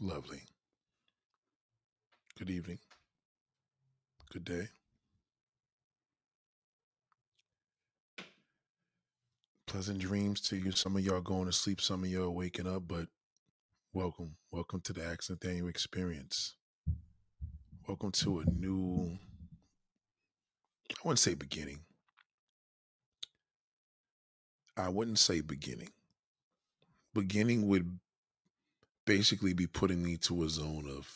Lovely. Good evening. Good day. Pleasant dreams to you. Some of y'all going to sleep, some of y'all waking up, but welcome. Welcome to the Axe Nathaniel experience. Welcome to a new, I wouldn't say beginning. I wouldn't say beginning. Beginning would basically be putting me to a zone of,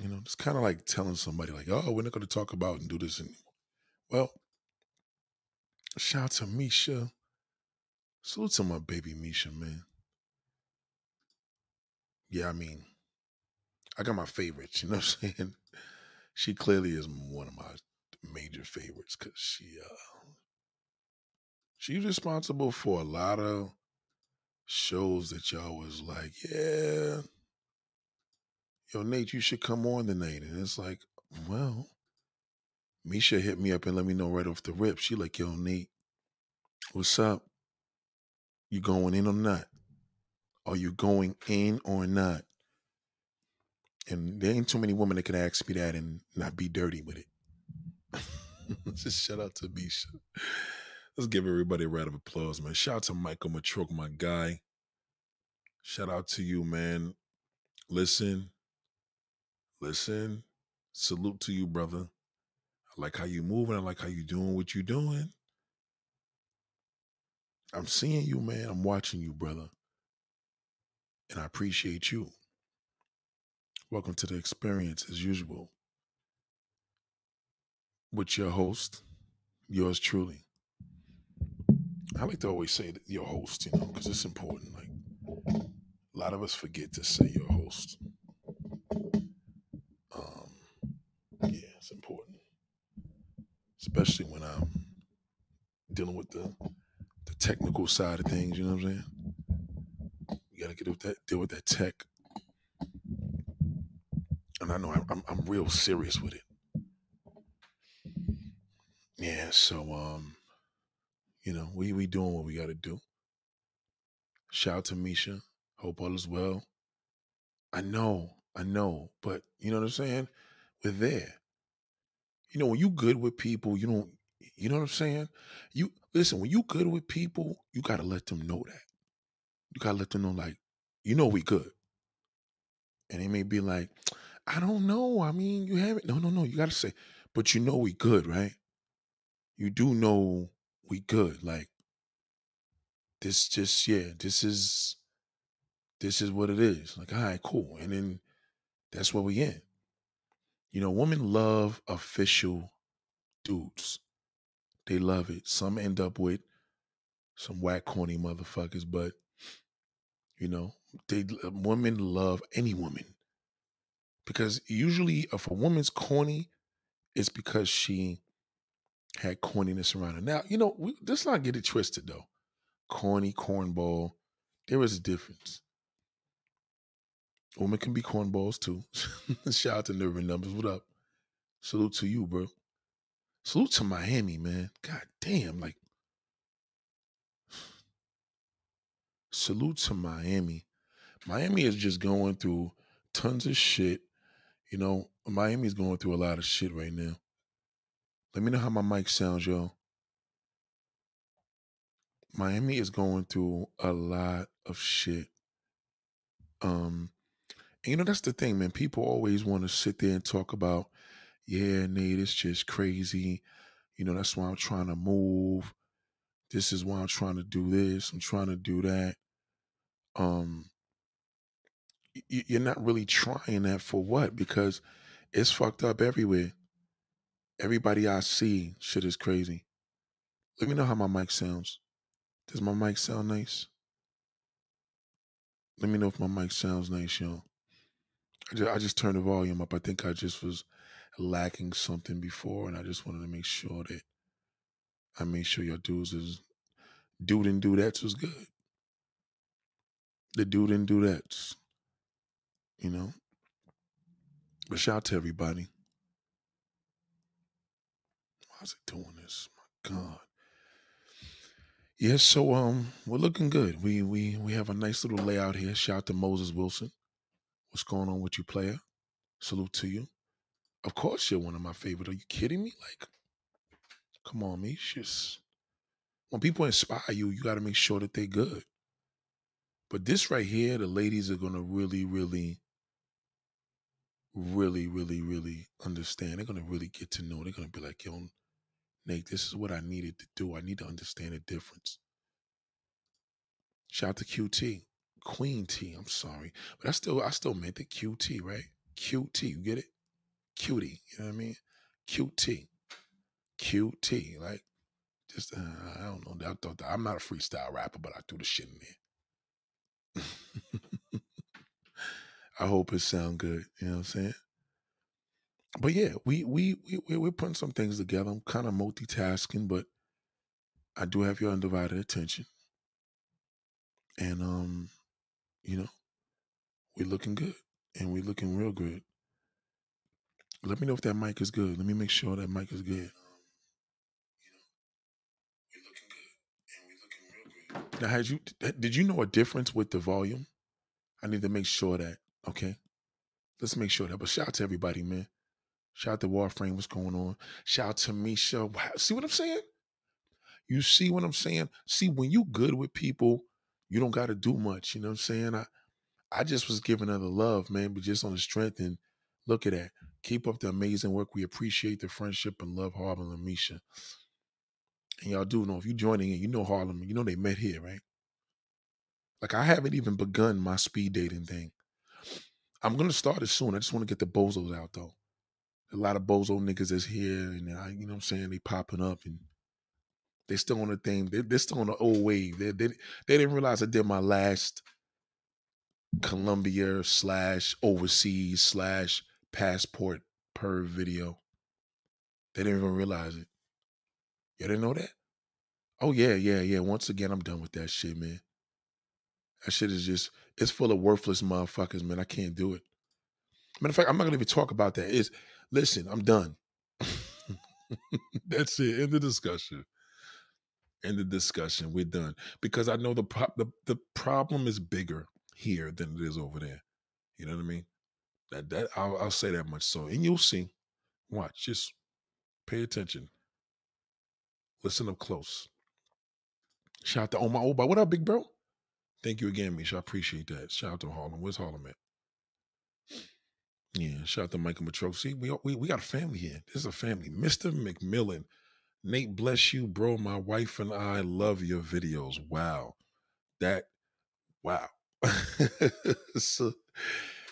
you know, it's kind of like telling somebody, like, oh, we're not going to talk about and do this anymore. Well, shout out to Misha. Salute to my baby Misha, man. Yeah, I mean, I got my favorites, you know what I'm saying? She clearly is one of my major favorites because she uh she's responsible for a lot of shows that y'all was like, yeah, yo, Nate, you should come on tonight. And it's like, well, Misha hit me up and let me know right off the rip. She like, yo, Nate, what's up? You going in or not? Are you going in or not? And there ain't too many women that can ask me that and not be dirty with it. Just shout out to Misha. Let's give everybody a round of applause, man. Shout out to Michael Matrok, my guy. Shout out to you, man. Listen, listen. Salute to you, brother. I like how you moving. I like how you doing what you doing. I'm seeing you, man. I'm watching you, brother. And I appreciate you. Welcome to the experience as usual. With your host, yours truly. I like to always say your host, you know, because it's important. Like a lot of us forget to say your host. Um, yeah, it's important, especially when I'm dealing with the the technical side of things. You know what I'm saying? You gotta get with that, deal with that tech, and I know I'm, I'm real serious with it. Yeah, so um, you know, we we doing what we got to do. Shout out to Misha. Hope all is well. I know, I know, but you know what I'm saying? We're there. You know, when you good with people, you don't you know what I'm saying? You listen, when you good with people, you gotta let them know that. You gotta let them know, like, you know we good. And they may be like, I don't know. I mean, you haven't. No, no, no. You gotta say, but you know we good, right? You do know we good. Like this just yeah, this is this is what it is. Like, all right, cool. And then that's where we in. You know, women love official dudes. They love it. Some end up with some whack corny motherfuckers, but you know, they uh, women love any woman. Because usually if a woman's corny, it's because she had corniness around it. Now, you know, we, let's not get it twisted though. Corny, cornball, there is a difference. Women can be cornballs too. Shout out to Nerve Numbers. What up? Salute to you, bro. Salute to Miami, man. God damn, like salute to Miami. Miami is just going through tons of shit. You know, Miami's going through a lot of shit right now. Let me know how my mic sounds, y'all. Miami is going through a lot of shit. Um, and you know, that's the thing, man. People always want to sit there and talk about, yeah, Nate, it's just crazy. You know, that's why I'm trying to move. This is why I'm trying to do this. I'm trying to do that. Um, you're not really trying that for what? Because it's fucked up everywhere. Everybody I see, shit is crazy. Let me know how my mic sounds. Does my mic sound nice? Let me know if my mic sounds nice, y'all. I just, I just turned the volume up. I think I just was lacking something before, and I just wanted to make sure that I made sure your dudes is dude and do that was good. The dude and do that, you know. But shout out to everybody. Is it doing this? My God. Yeah, so um, we're looking good. We we we have a nice little layout here. Shout out to Moses Wilson. What's going on with you, player? Salute to you. Of course, you're one of my favorite. Are you kidding me? Like, come on, me. Just when people inspire you, you got to make sure that they're good. But this right here, the ladies are gonna really, really, really, really, really understand. They're gonna really get to know. They're gonna be like, yo, Nate, this is what I needed to do. I need to understand the difference. Shout out to QT. Queen T, I'm sorry. But I still I still meant the QT, right? QT, you get it? Cutie, you know what I mean? QT. QT, like just uh, I don't know. I thought that, I'm not a freestyle rapper, but I threw the shit in there. I hope it sound good. You know what I'm saying? But yeah, we we we we're putting some things together. I'm kind of multitasking, but I do have your undivided attention, and um, you know, we're looking good, and we're looking real good. Let me know if that mic is good. Let me make sure that mic is good. Now, had you did you know a difference with the volume? I need to make sure that. Okay, let's make sure that. But shout out to everybody, man. Shout out to Warframe. What's going on? Shout out to Misha. Wow. See what I'm saying? You see what I'm saying? See, when you good with people, you don't got to do much. You know what I'm saying? I I just was giving her the love, man, but just on the strength. And look at that. Keep up the amazing work. We appreciate the friendship and love, Harlem and Misha. And y'all do know if you're joining in, you know Harlem, you know they met here, right? Like I haven't even begun my speed dating thing. I'm gonna start it soon. I just want to get the bozos out though. A lot of bozo niggas is here, and I, you know what I'm saying, they popping up and they still on the thing. They, they're still on the old wave. They, they they didn't realize I did my last Colombia slash overseas slash passport per video. They didn't even realize it. You didn't know that? Oh yeah, yeah, yeah. Once again, I'm done with that shit, man. That shit is just it's full of worthless motherfuckers, man. I can't do it. Matter of fact, I'm not gonna even talk about that. Is listen, I'm done. That's it. End the discussion. End the discussion. We're done because I know the pro- the the problem is bigger here than it is over there. You know what I mean? That that I'll, I'll say that much. So, and you'll see. Watch. Just pay attention. Listen up close. Shout out to Omar Oba. What up, big bro? Thank you again, Misha. I appreciate that. Shout out to Harlem. Where's Harlem at? Yeah, shout out to Michael Matrosi. We, we we got a family here. This is a family. Mr. McMillan. Nate, bless you, bro. My wife and I love your videos. Wow. That wow. so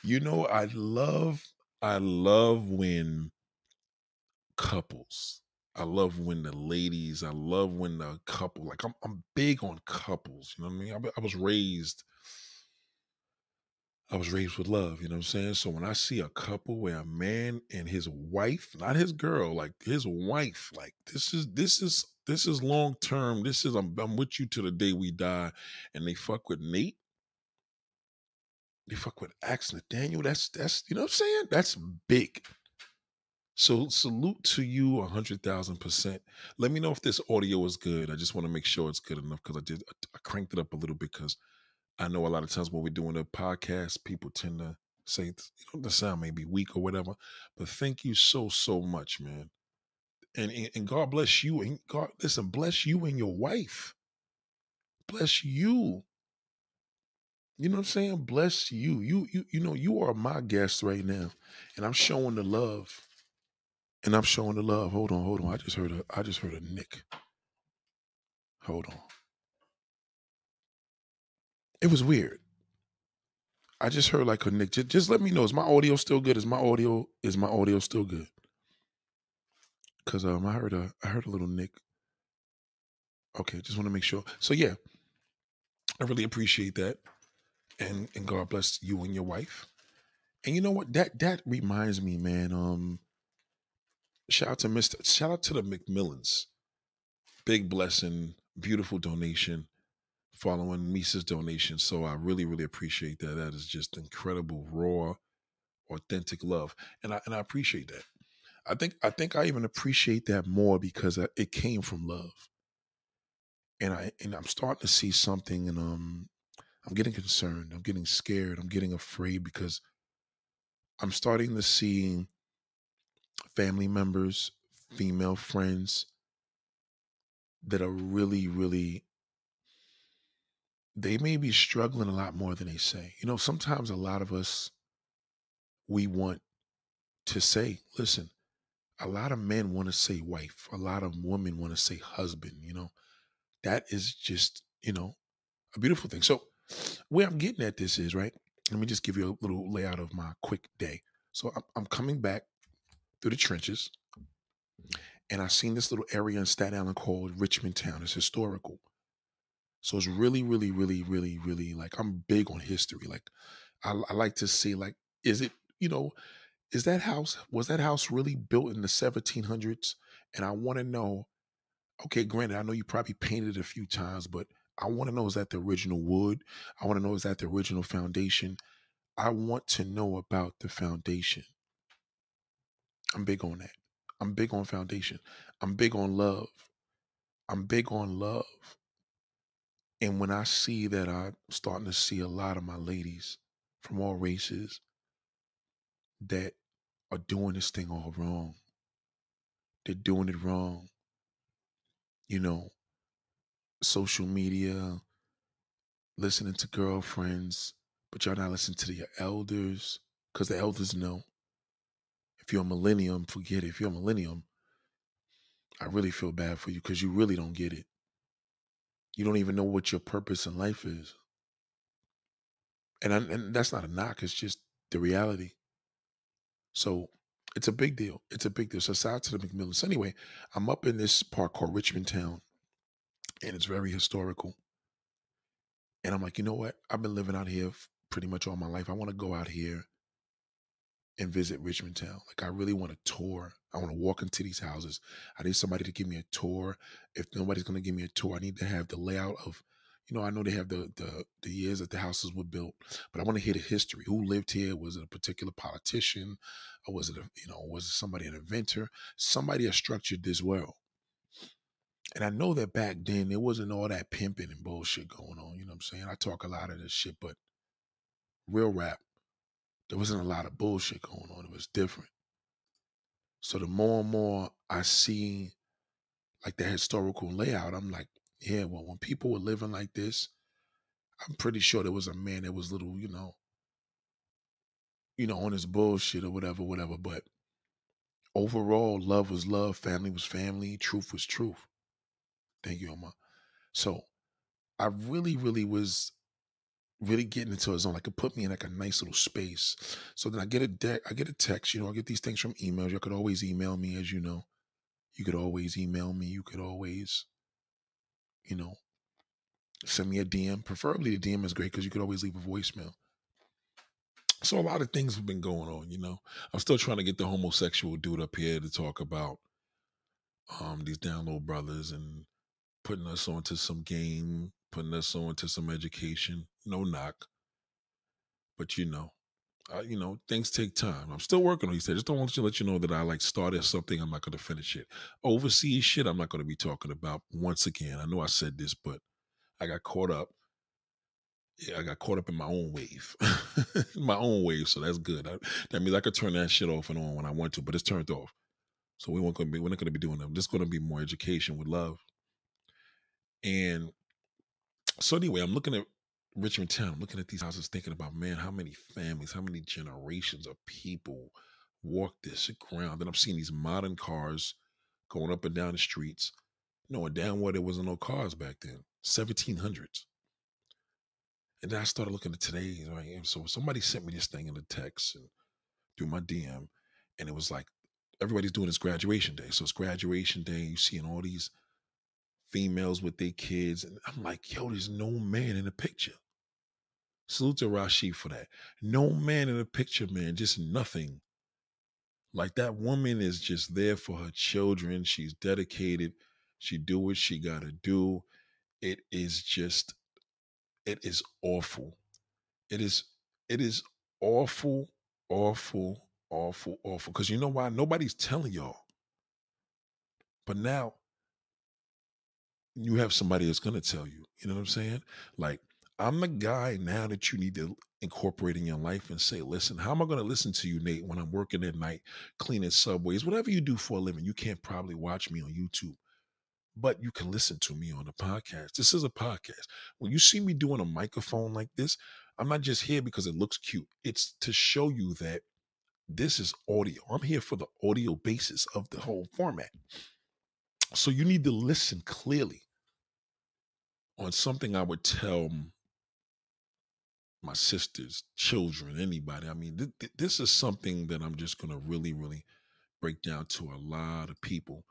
you know, I love I love when couples I love when the ladies, I love when the couple, like I'm, I'm big on couples. You know what I mean? I, I was raised, I was raised with love. You know what I'm saying? So when I see a couple where a man and his wife, not his girl, like his wife, like this is this is this is long term. This is I'm, I'm with you to the day we die, and they fuck with Nate. They fuck with Axe Nathaniel. That's that's you know what I'm saying? That's big. So salute to you a hundred thousand percent. Let me know if this audio is good. I just want to make sure it's good enough because I did I cranked it up a little bit because I know a lot of times when we're doing a podcast, people tend to say you know the sound may be weak or whatever. But thank you so so much, man. And and God bless you and God listen, bless you and your wife. Bless you. You know what I'm saying? Bless you. You you you know you are my guest right now, and I'm showing the love and I'm showing the love. Hold on, hold on. I just heard a I just heard a nick. Hold on. It was weird. I just heard like a nick. Just, just let me know. Is my audio still good? Is my audio is my audio still good? Cause um I heard a I heard a little nick. Okay, just want to make sure. So yeah, I really appreciate that. And and God bless you and your wife. And you know what? That that reminds me, man. Um, Shout out to Mr. Shout out to the McMillans. Big blessing, beautiful donation following Misha's donation. So I really, really appreciate that. That is just incredible, raw, authentic love. And I and I appreciate that. I think I think I even appreciate that more because it came from love. and I and I'm starting to see something, and um, I'm getting concerned. I'm getting scared. I'm getting afraid because I'm starting to see family members, female friends that are really, really they may be struggling a lot more than they say. You know, sometimes a lot of us we want to say, listen, a lot of men want to say wife, a lot of women want to say husband, you know. That is just, you know, a beautiful thing. So, where I'm getting at this is, right? Let me just give you a little layout of my quick day. So, I'm, I'm coming back through the trenches, and I seen this little area in Staten Island called Richmond Town. It's historical. So it's really, really, really, really, really like I'm big on history. Like I, I like to see like, is it, you know, is that house, was that house really built in the 1700s? And I want to know, okay, granted, I know you probably painted it a few times, but I want to know, is that the original wood? I want to know, is that the original foundation? I want to know about the foundation. I'm big on that. I'm big on foundation. I'm big on love. I'm big on love. And when I see that I'm starting to see a lot of my ladies from all races that are doing this thing all wrong. They're doing it wrong. You know, social media, listening to girlfriends, but y'all not listening to your elders because the elders know. If you're a millennium, forget it. If you're a millennium, I really feel bad for you because you really don't get it. You don't even know what your purpose in life is. And, I, and that's not a knock, it's just the reality. So it's a big deal. It's a big deal. So shout out to the McMillans. Anyway, I'm up in this park called Richmond Town, and it's very historical. And I'm like, you know what? I've been living out here pretty much all my life. I want to go out here and visit Richmond Town. Like I really want to tour. I want to walk into these houses. I need somebody to give me a tour. If nobody's going to give me a tour, I need to have the layout of, you know, I know they have the the the years that the houses were built, but I want to hear the history. Who lived here? Was it a particular politician, or was it a you know was it somebody an inventor? Somebody that structured this world. And I know that back then there wasn't all that pimping and bullshit going on. You know what I'm saying? I talk a lot of this shit, but real rap there wasn't a lot of bullshit going on. It was different. So the more and more I see like the historical layout, I'm like, yeah, well, when people were living like this, I'm pretty sure there was a man that was little, you know, you know, on his bullshit or whatever, whatever. But overall, love was love, family was family, truth was truth. Thank you, Oma. So I really, really was really getting into a zone. Like it put me in like a nice little space. So then I get a deck, I get a text, you know, I get these things from emails. You could always email me, as you know. You could always email me. You could always, you know, send me a DM. Preferably the DM is great because you could always leave a voicemail. So a lot of things have been going on, you know. I'm still trying to get the homosexual dude up here to talk about um these down low brothers and putting us onto some game putting us onto some education. No knock. But you know, uh, you know, things take time. I'm still working on these. I just don't want to let you know that I like started something. I'm not going to finish it. Overseas shit, I'm not going to be talking about once again. I know I said this, but I got caught up. Yeah, I got caught up in my own wave, my own wave. So that's good. I, that means I could turn that shit off and on when I want to, but it's turned off. So we won't going to be. We're not going to be doing that. Just going to be more education with love. And so anyway, I'm looking at Richmond Town. Looking at these houses, thinking about man, how many families, how many generations of people walk this ground. Then I'm seeing these modern cars going up and down the streets, knowing damn well there wasn't no cars back then, 1700s. And then I started looking at today, right. And so somebody sent me this thing in the text and through my DM, and it was like everybody's doing this graduation day. So it's graduation day. You're seeing all these females with their kids. And I'm like, yo, there's no man in the picture. Salute to Rashi for that. No man in the picture, man, just nothing. Like that woman is just there for her children. She's dedicated. She do what she gotta do. It is just, it is awful. It is, it is awful, awful, awful, awful. Because you know why? Nobody's telling y'all. But now you have somebody that's gonna tell you. You know what I'm saying? Like, I'm the guy now that you need to incorporate in your life and say, listen, how am I gonna listen to you, Nate, when I'm working at night, cleaning subways, whatever you do for a living? You can't probably watch me on YouTube. But you can listen to me on the podcast. This is a podcast. When you see me doing a microphone like this, I'm not just here because it looks cute. It's to show you that this is audio. I'm here for the audio basis of the whole format. So you need to listen clearly on something I would tell my sisters, children, anybody. I mean, th- th- this is something that I'm just going to really, really break down to a lot of people.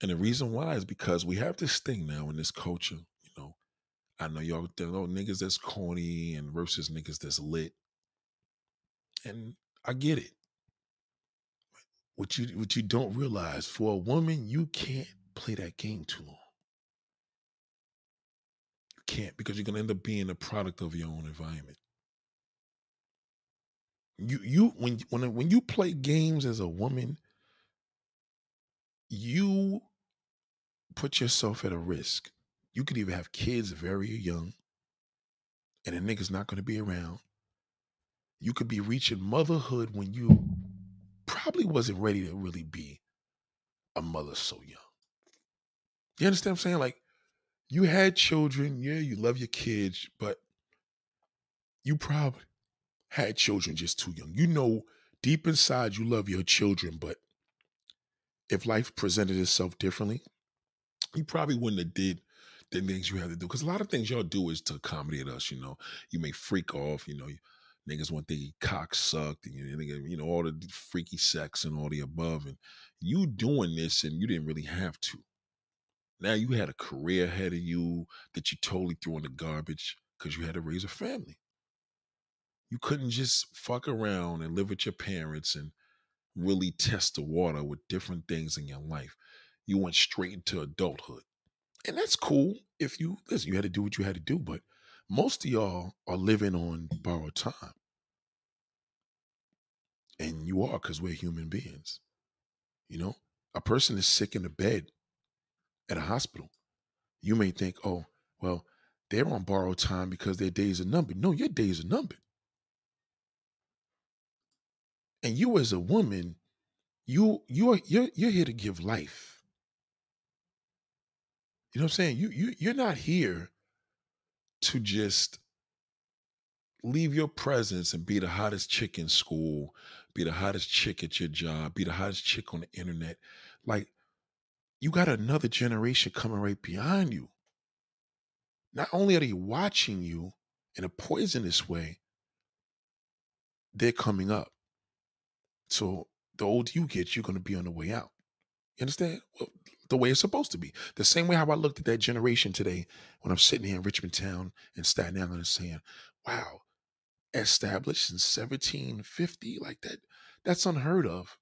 And the reason why is because we have this thing now in this culture, you know. I know y'all think, oh, niggas that's corny and versus niggas that's lit. And I get it. What you what you don't realize, for a woman, you can't play that game too long. Can't because you're gonna end up being a product of your own environment. You you when when when you play games as a woman, you put yourself at a risk. You could even have kids very young, and a nigga's not gonna be around. You could be reaching motherhood when you probably wasn't ready to really be a mother so young. You understand what I'm saying? Like, you had children, yeah, you love your kids, but you probably had children just too young. You know, deep inside, you love your children, but if life presented itself differently, you probably wouldn't have did the things you had to do. Because a lot of things y'all do is to accommodate us. You know, you may freak off. You know, niggas want their cock sucked, and you, you know all the freaky sex and all the above, and you doing this, and you didn't really have to. Now you had a career ahead of you that you totally threw in the garbage because you had to raise a family. You couldn't just fuck around and live with your parents and really test the water with different things in your life. You went straight into adulthood. And that's cool if you listen, you had to do what you had to do, but most of y'all are living on borrowed time. And you are because we're human beings. You know, a person is sick in a bed at a hospital. You may think, oh, well, they're on borrowed time because their days are numbered. No, your days are numbered. And you as a woman, you you're you're you're here to give life. You know what I'm saying? You you you're not here to just leave your presence and be the hottest chick in school, be the hottest chick at your job, be the hottest chick on the internet. Like you got another generation coming right behind you. Not only are they watching you in a poisonous way, they're coming up. So the older you get, you're going to be on the way out. You understand? Well, the way it's supposed to be. The same way how I looked at that generation today when I'm sitting here in Richmond Town in Staten Island and saying, wow, established in 1750, like that, that's unheard of.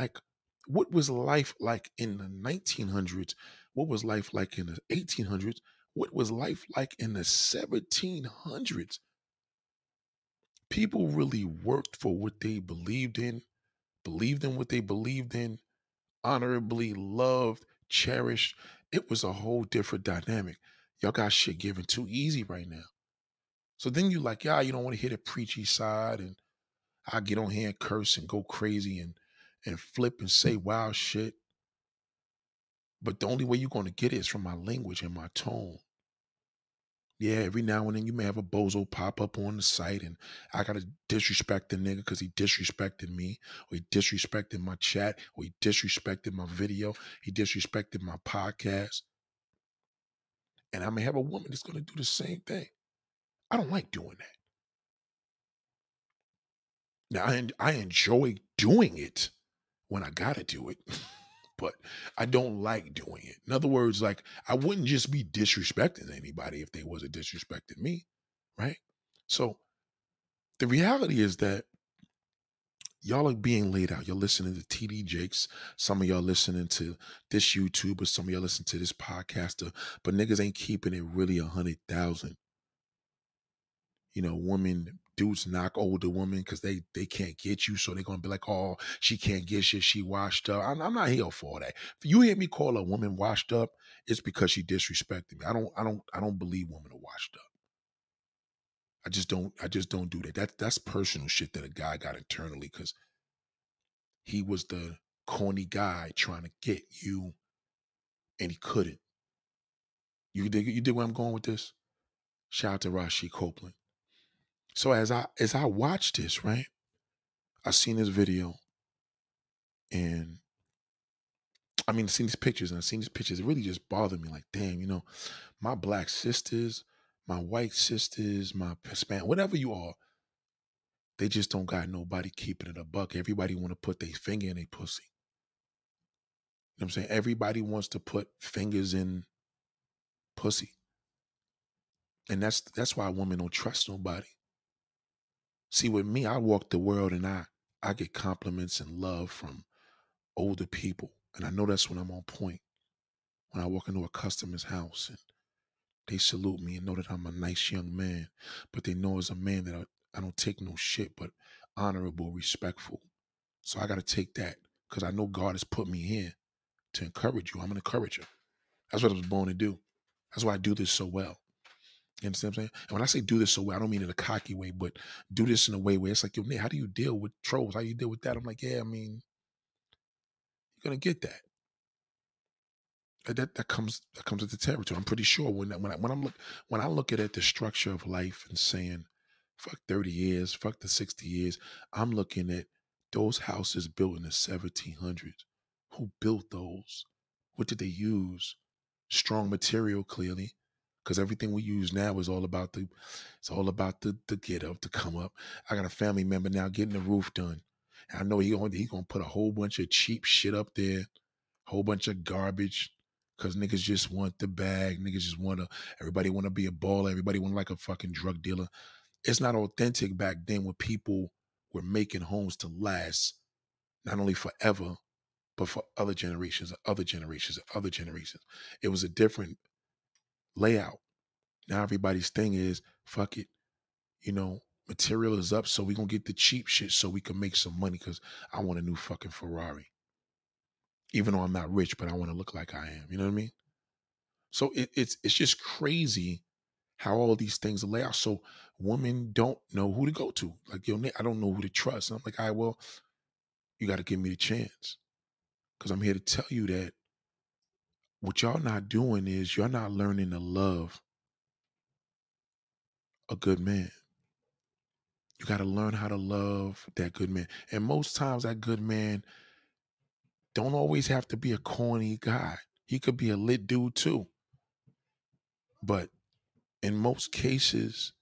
Like what was life like in the 1900s? What was life like in the 1800s? What was life like in the 1700s? People really worked for what they believed in, believed in what they believed in, honorably loved, cherished. It was a whole different dynamic. Y'all got shit given too easy right now. So then you like, yeah, you don't want to hear the preachy side, and I get on here and curse and go crazy and and flip and say wild shit. But the only way you're going to get it is from my language and my tone. Yeah, every now and then you may have a bozo pop up on the site and I got to disrespect the nigga because he disrespected me or he disrespected my chat or he disrespected my video. He disrespected my podcast. And I may have a woman that's going to do the same thing. I don't like doing that. Now, I, I enjoy doing it when I got to do it. but I don't like doing it. In other words, like I wouldn't just be disrespecting anybody if they wasn't disrespecting me, right? So the reality is that y'all are being laid out. You're listening to TD Jakes. Some of y'all listening to this YouTuber. Some of y'all listen to this podcaster. Uh, but niggas ain't keeping it really a hundred thousand. You know, women dudes knock older women because they they can't get you, so they're gonna be like, "Oh, she can't get you. She washed up." I'm, I'm not here for that. If you hear me call a woman washed up, it's because she disrespected me. I don't I don't I don't believe women are washed up. I just don't I just don't do that. That that's personal shit that a guy got internally because he was the corny guy trying to get you, and he couldn't. You dig you dig where I'm going with this? Shout out to Rashi Copeland. So as I as I watched this, right, I seen this video, and I mean, seen these pictures, and I seen these pictures. It really just bothered me. Like, damn, you know, my black sisters, my white sisters, my Hispanic, whatever you are, they just don't got nobody keeping it a buck. Everybody want to put their finger in a pussy. You know what I'm saying? Everybody wants to put fingers in pussy. And that's that's why women don't trust nobody. See, with me, I walk the world and I I get compliments and love from older people. And I know that's when I'm on point. When I walk into a customer's house and they salute me and know that I'm a nice young man, but they know as a man that I, I don't take no shit, but honorable, respectful. So I got to take that because I know God has put me here to encourage you. I'm an encourager. That's what I was born to do. That's why I do this so well. You understand what I'm saying? And when I say do this so well, I don't mean in a cocky way, but do this in a way where it's like, yo, Nate, how do you deal with trolls? How do you deal with that? I'm like, yeah, I mean, you're gonna get that. That that comes that comes with the territory. I'm pretty sure when when I, when I'm look when I look at it, the structure of life and saying, fuck 30 years, fuck the 60 years, I'm looking at those houses built in the 1700s. Who built those? What did they use? Strong material, clearly because everything we use now is all about the it's all about the the get up to come up. I got a family member now getting the roof done. And i know he gonna he gonna put a whole bunch of cheap shit up there whole bunch of garbage because niggas just want the bag niggas just want to everybody want to be a baller everybody want like a fucking drug dealer. It's not authentic back then when people were making homes to last not only forever but for other generations other generations other generations. It was a different layout. Now everybody's thing is fuck it. You know, material is up, so we gonna get the cheap shit so we can make some money because I want a new fucking Ferrari. Even though I'm not rich, but I want to look like I am. You know what I mean? So it, it's it's just crazy how all these things lay out. So women don't know who to go to. Like, yo, I don't know who to trust. And I'm like, all right, well, you got to give me the chance. Because I'm here to tell you that what y'all not doing is you're not learning to love a good man. You got to learn how to love that good man. And most times that good man don't always have to be a corny guy. He could be a lit dude too. But in most cases,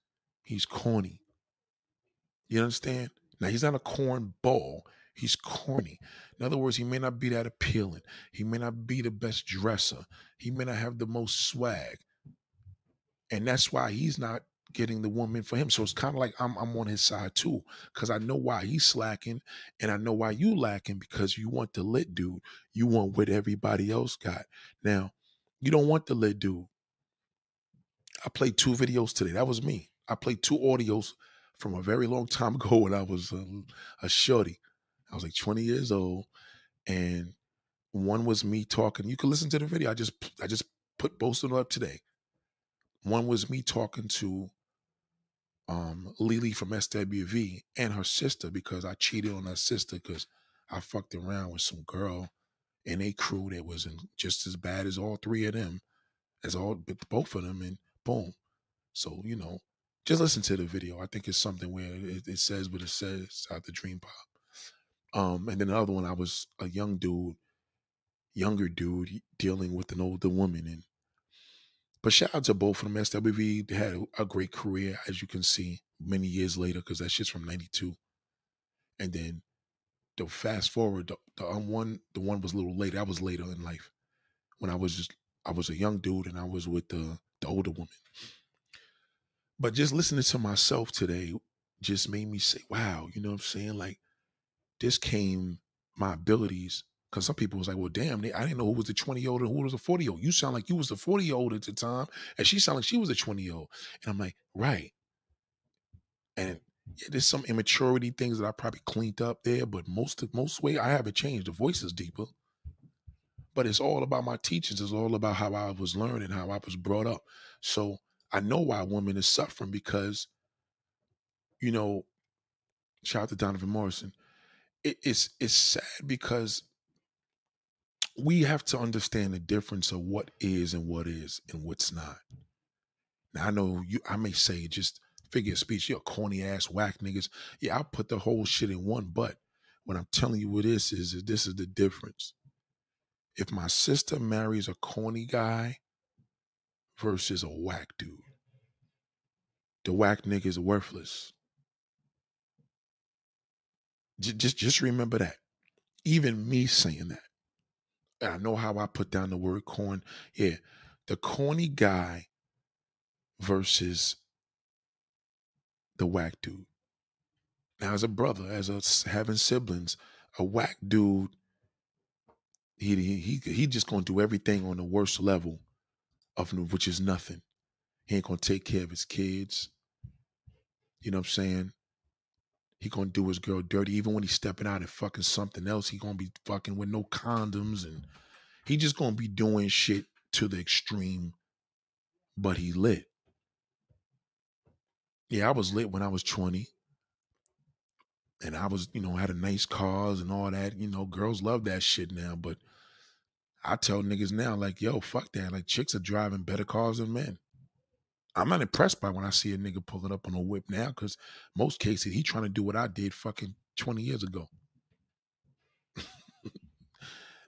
he's corny. You understand? Now he's not a corn ball. He's corny. In other words, he may not be that appealing. He may not be the best dresser. He may not have the most swag. And that's why he's not getting the woman for him. So it's kind of like I'm I'm on his side too. Cause I know why he's slacking and I know why you lacking because you want the lit dude. You want what everybody else got. Now, you don't want the lit dude. I played two videos today. That was me. I played two audios from a very long time ago when I was a, a shorty. I was like 20 years old, and one was me talking. You can listen to the video. I just I just put both of them up today. One was me talking to um Lily from SWV and her sister because I cheated on her sister because I fucked around with some girl in a crew that wasn't just as bad as all three of them, as all both of them, and boom. So you know, just listen to the video. I think it's something where it, it says what it says out the Dream Pop. Um, and then another one, I was a young dude, younger dude dealing with an older woman. And but shout out to both of them. SWV they had a great career, as you can see, many years later, because that shit's from '92. And then the fast forward, the, the um, one, the one was a little later. I was later in life when I was just, I was a young dude and I was with the the older woman. But just listening to myself today just made me say, wow, you know what I'm saying? Like this came my abilities because some people was like, well, damn, they, I didn't know who was the 20 year old and who was the 40 year old. You sound like you was the 40 year old at the time, and she sounded like she was a 20 year old. And I'm like, right. And Yeah, there's some immaturity things that I probably cleaned up there, but most of most way I haven't changed. The voice is deeper. But it's all about my teachings. It's all about how I was learning, how I was brought up. So I know why women is suffering because, you know, shout out to Donovan Morrison. It, it's it's sad because we have to understand the difference of what is and what is and what's not. Now I know you I may say just figure speech, you're corny ass whack niggas. Yeah, I'll put the whole shit in one, but what I'm telling you what this is, is this is the difference. If my sister marries a corny guy versus a whack dude, the whack nigga is worthless. J- just just remember that. Even me saying that. I know how I put down the word corn. Yeah. The corny guy versus the whack dude. Now, as a brother, as a having siblings, a whack dude, he he he just gonna do everything on the worst level of which is nothing. He ain't gonna take care of his kids. You know what I'm saying? He gonna do his girl dirty, even when he's stepping out and fucking something else. He gonna be fucking with no condoms, and he just gonna be doing shit to the extreme. But he lit. Yeah, I was lit when I was 20. And I was, you know, had a nice cars and all that. You know, girls love that shit now. But I tell niggas now, like, yo, fuck that. Like, chicks are driving better cars than men. I'm not impressed by when I see a nigga pulling up on a whip now, because most cases he trying to do what I did fucking 20 years ago.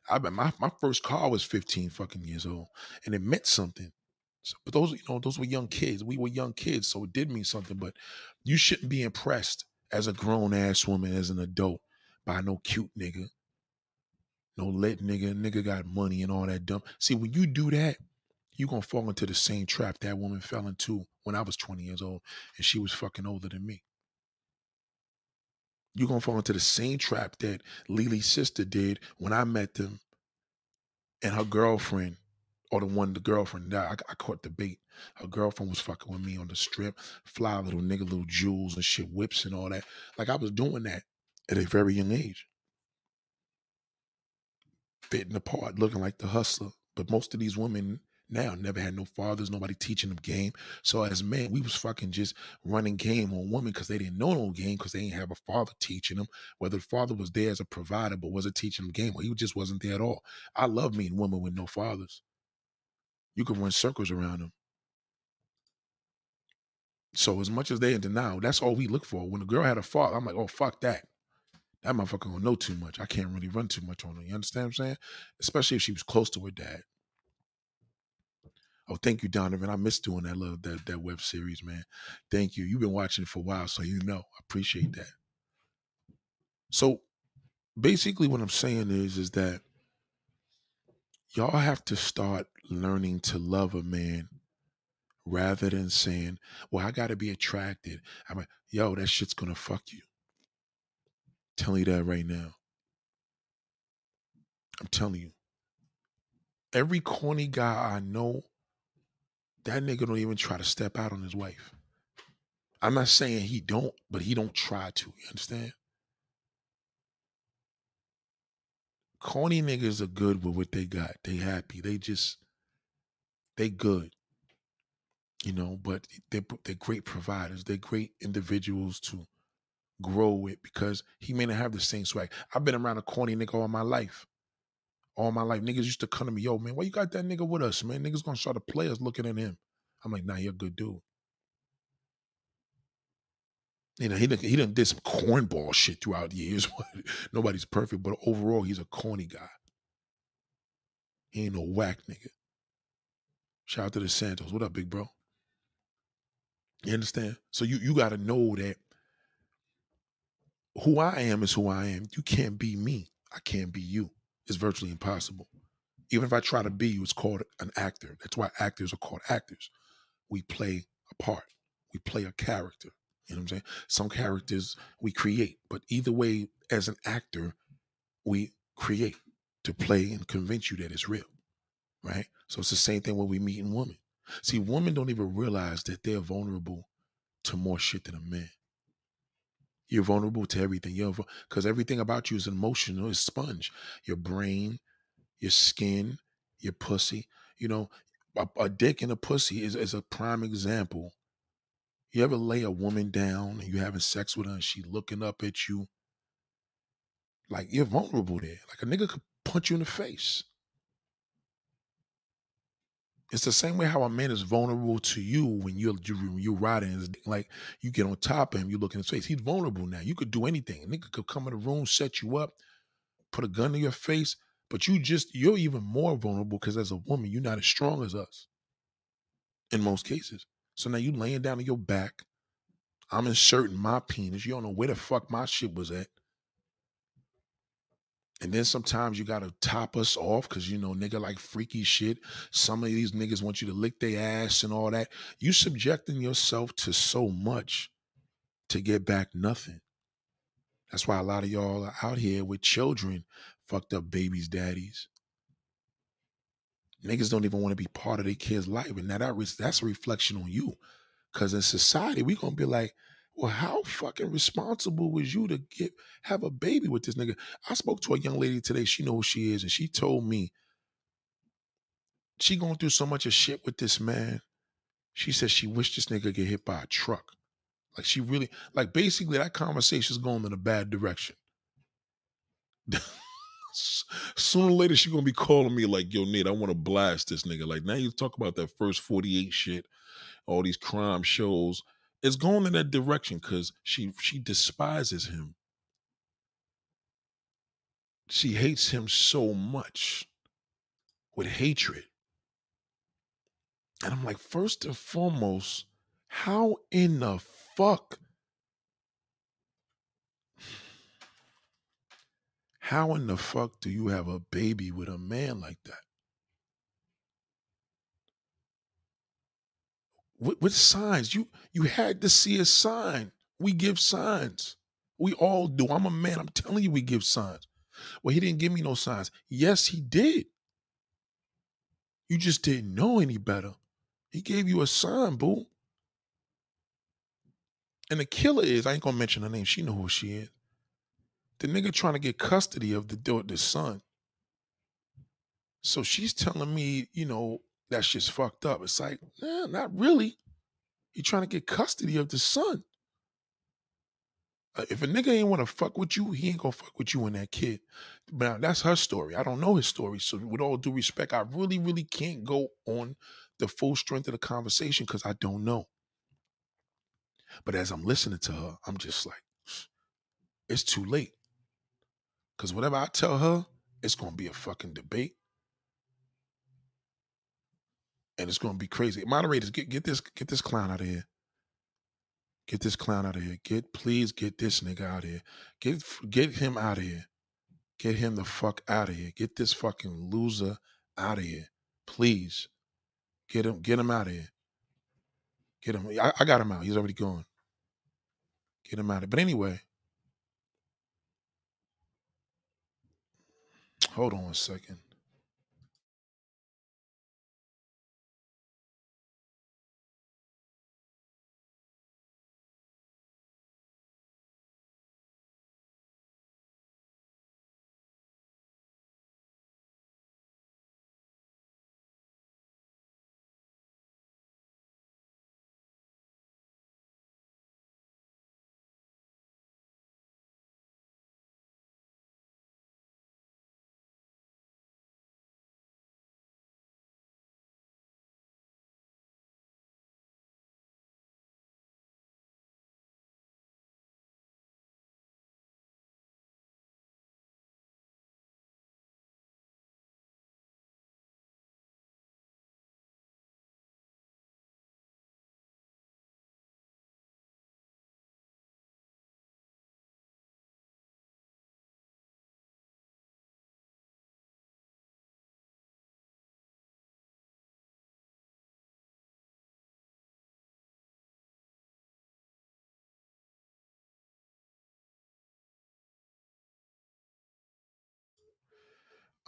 I bet my, my first car was 15 fucking years old, and it meant something. So, but those, you know, those were young kids. We were young kids, so it did mean something. But you shouldn't be impressed as a grown ass woman, as an adult, by no cute nigga, no lit nigga. Nigga got money and all that dumb. See, when you do that, you gonna fall into the same trap that woman fell into when I was 20 years old and she was fucking older than me. You're gonna fall into the same trap that Lily's sister did when I met them and her girlfriend or the one the girlfriend that I, I caught the bait. Her girlfriend was fucking with me on the strip, fly little nigga, little jewels and shit, whips and all that. Like I was doing that at a very young age. Fitting apart, looking like the hustler. But most of these women now never had no fathers, nobody teaching them game. So as men, we was fucking just running game on women because they didn't know no game because they didn't have a father teaching them. Whether the father was there as a provider but wasn't teaching them game, or he just wasn't there at all. I love meeting women with no fathers you can run circles around them. So as much as they in denial, that's all we look for. When a girl had a father, I'm like, oh fuck that. That motherfucker don't know too much. I can't really run too much on her. You understand what I'm saying? Especially if she was close to her dad. Oh, thank you, Donovan. I miss doing that little that, that web series, man. Thank you. You've been watching it for a while, so you know. I appreciate that. So basically what I'm saying is is that y'all have to start learning to love a man rather than saying, well, I got to be attracted. I'm like, yo, that shit's to fuck you. I'm telling you that right now. I'm telling you. Every corny guy I know, that nigga don't even try to step out on his wife. I'm not saying he don't, but he don't try to. You understand? corny niggas are good with what they got. They happy. They just they good. You know, but they they're great providers. They're great individuals to grow with because he may not have the same swag. I've been around a corny nigga all my life. All my life. Niggas used to come to me, yo, man, why you got that nigga with us, man? Niggas gonna start the players looking at him. I'm like, nah, you're a good dude. You know, he done, he done did some cornball shit throughout the years. Nobody's perfect, but overall, he's a corny guy. He ain't no whack nigga. Shout out to the Santos. What up, big bro? You understand? So you you got to know that who I am is who I am. You can't be me. I can't be you. It's virtually impossible. Even if I try to be you, it's called an actor. That's why actors are called actors. We play a part. We play a character. You know what I'm saying? Some characters we create, but either way, as an actor, we create to play and convince you that it's real. Right? So it's the same thing when we meet in women. See, women don't even realize that they're vulnerable to more shit than a man. You're vulnerable to everything. You're because everything about you is emotional. It's sponge. Your brain, your skin, your pussy. You know, a, a dick and a pussy is, is a prime example. You ever lay a woman down and you having sex with her and she looking up at you? Like you're vulnerable there. Like a nigga could punch you in the face. It's the same way how a man is vulnerable to you when you're you, you're riding like you get on top of him, you look in his face. He's vulnerable now. You could do anything. A nigga could come in the room, set you up, put a gun to your face, but you just you're even more vulnerable because as a woman, you're not as strong as us. In most cases. So now you laying down on your back. I'm inserting my penis. You don't know where the fuck my shit was at. And then sometimes you gotta top us off because you know nigga like freaky shit. Some of these niggas want you to lick their ass and all that. You subjecting yourself to so much to get back nothing. That's why a lot of y'all are out here with children, fucked up babies, daddies. Niggas don't even want to be part of their kid's life. And now that that's a reflection on you. Cause in society, we gonna be like, well, how fucking responsible was you to get have a baby with this nigga? I spoke to a young lady today. She knows who she is, and she told me she going through so much of shit with this man. She said she wished this nigga get hit by a truck. Like she really, like basically that conversation is going in a bad direction. Sooner or later, she gonna be calling me like, "Yo, Nate, I want to blast this nigga." Like now, you talk about that first forty eight shit, all these crime shows it's going in that direction because she she despises him. She hates him so much with hatred. And I'm like, first and foremost, how in the fuck? How in the fuck do you have a baby with a man like that? With, with signs. You you had to see a sign. We give signs. We all do. I'm a man. I'm telling you, we give signs. Well, he didn't give me no signs. Yes, he did. You just didn't know any better. He gave you a sign, boo. And the killer is, I ain't gonna mention her name. She know who she is. The nigga trying to get custody of the the son. So she's telling me, you know, that's just fucked up. It's like, nah, not really. He trying to get custody of the son. Uh, if a nigga ain't want to fuck with you, he ain't gonna fuck with you and that kid. Now that's her story. I don't know his story. So with all due respect, I really, really can't go on the full strength of the conversation because I don't know. But as I'm listening to her, I'm just like, it's too late. Cause whatever I tell her, it's gonna be a fucking debate and it's gonna be crazy. Moderators, get get this get this clown out of here. Get this clown out of here. Get please get this nigga out of here. Get get him out of here. Get him the fuck out of here. Get this fucking loser out of here. Please. Get him, get him out of here. Get him. I, I got him out. He's already gone. Get him out of here. But anyway. Hold on a second.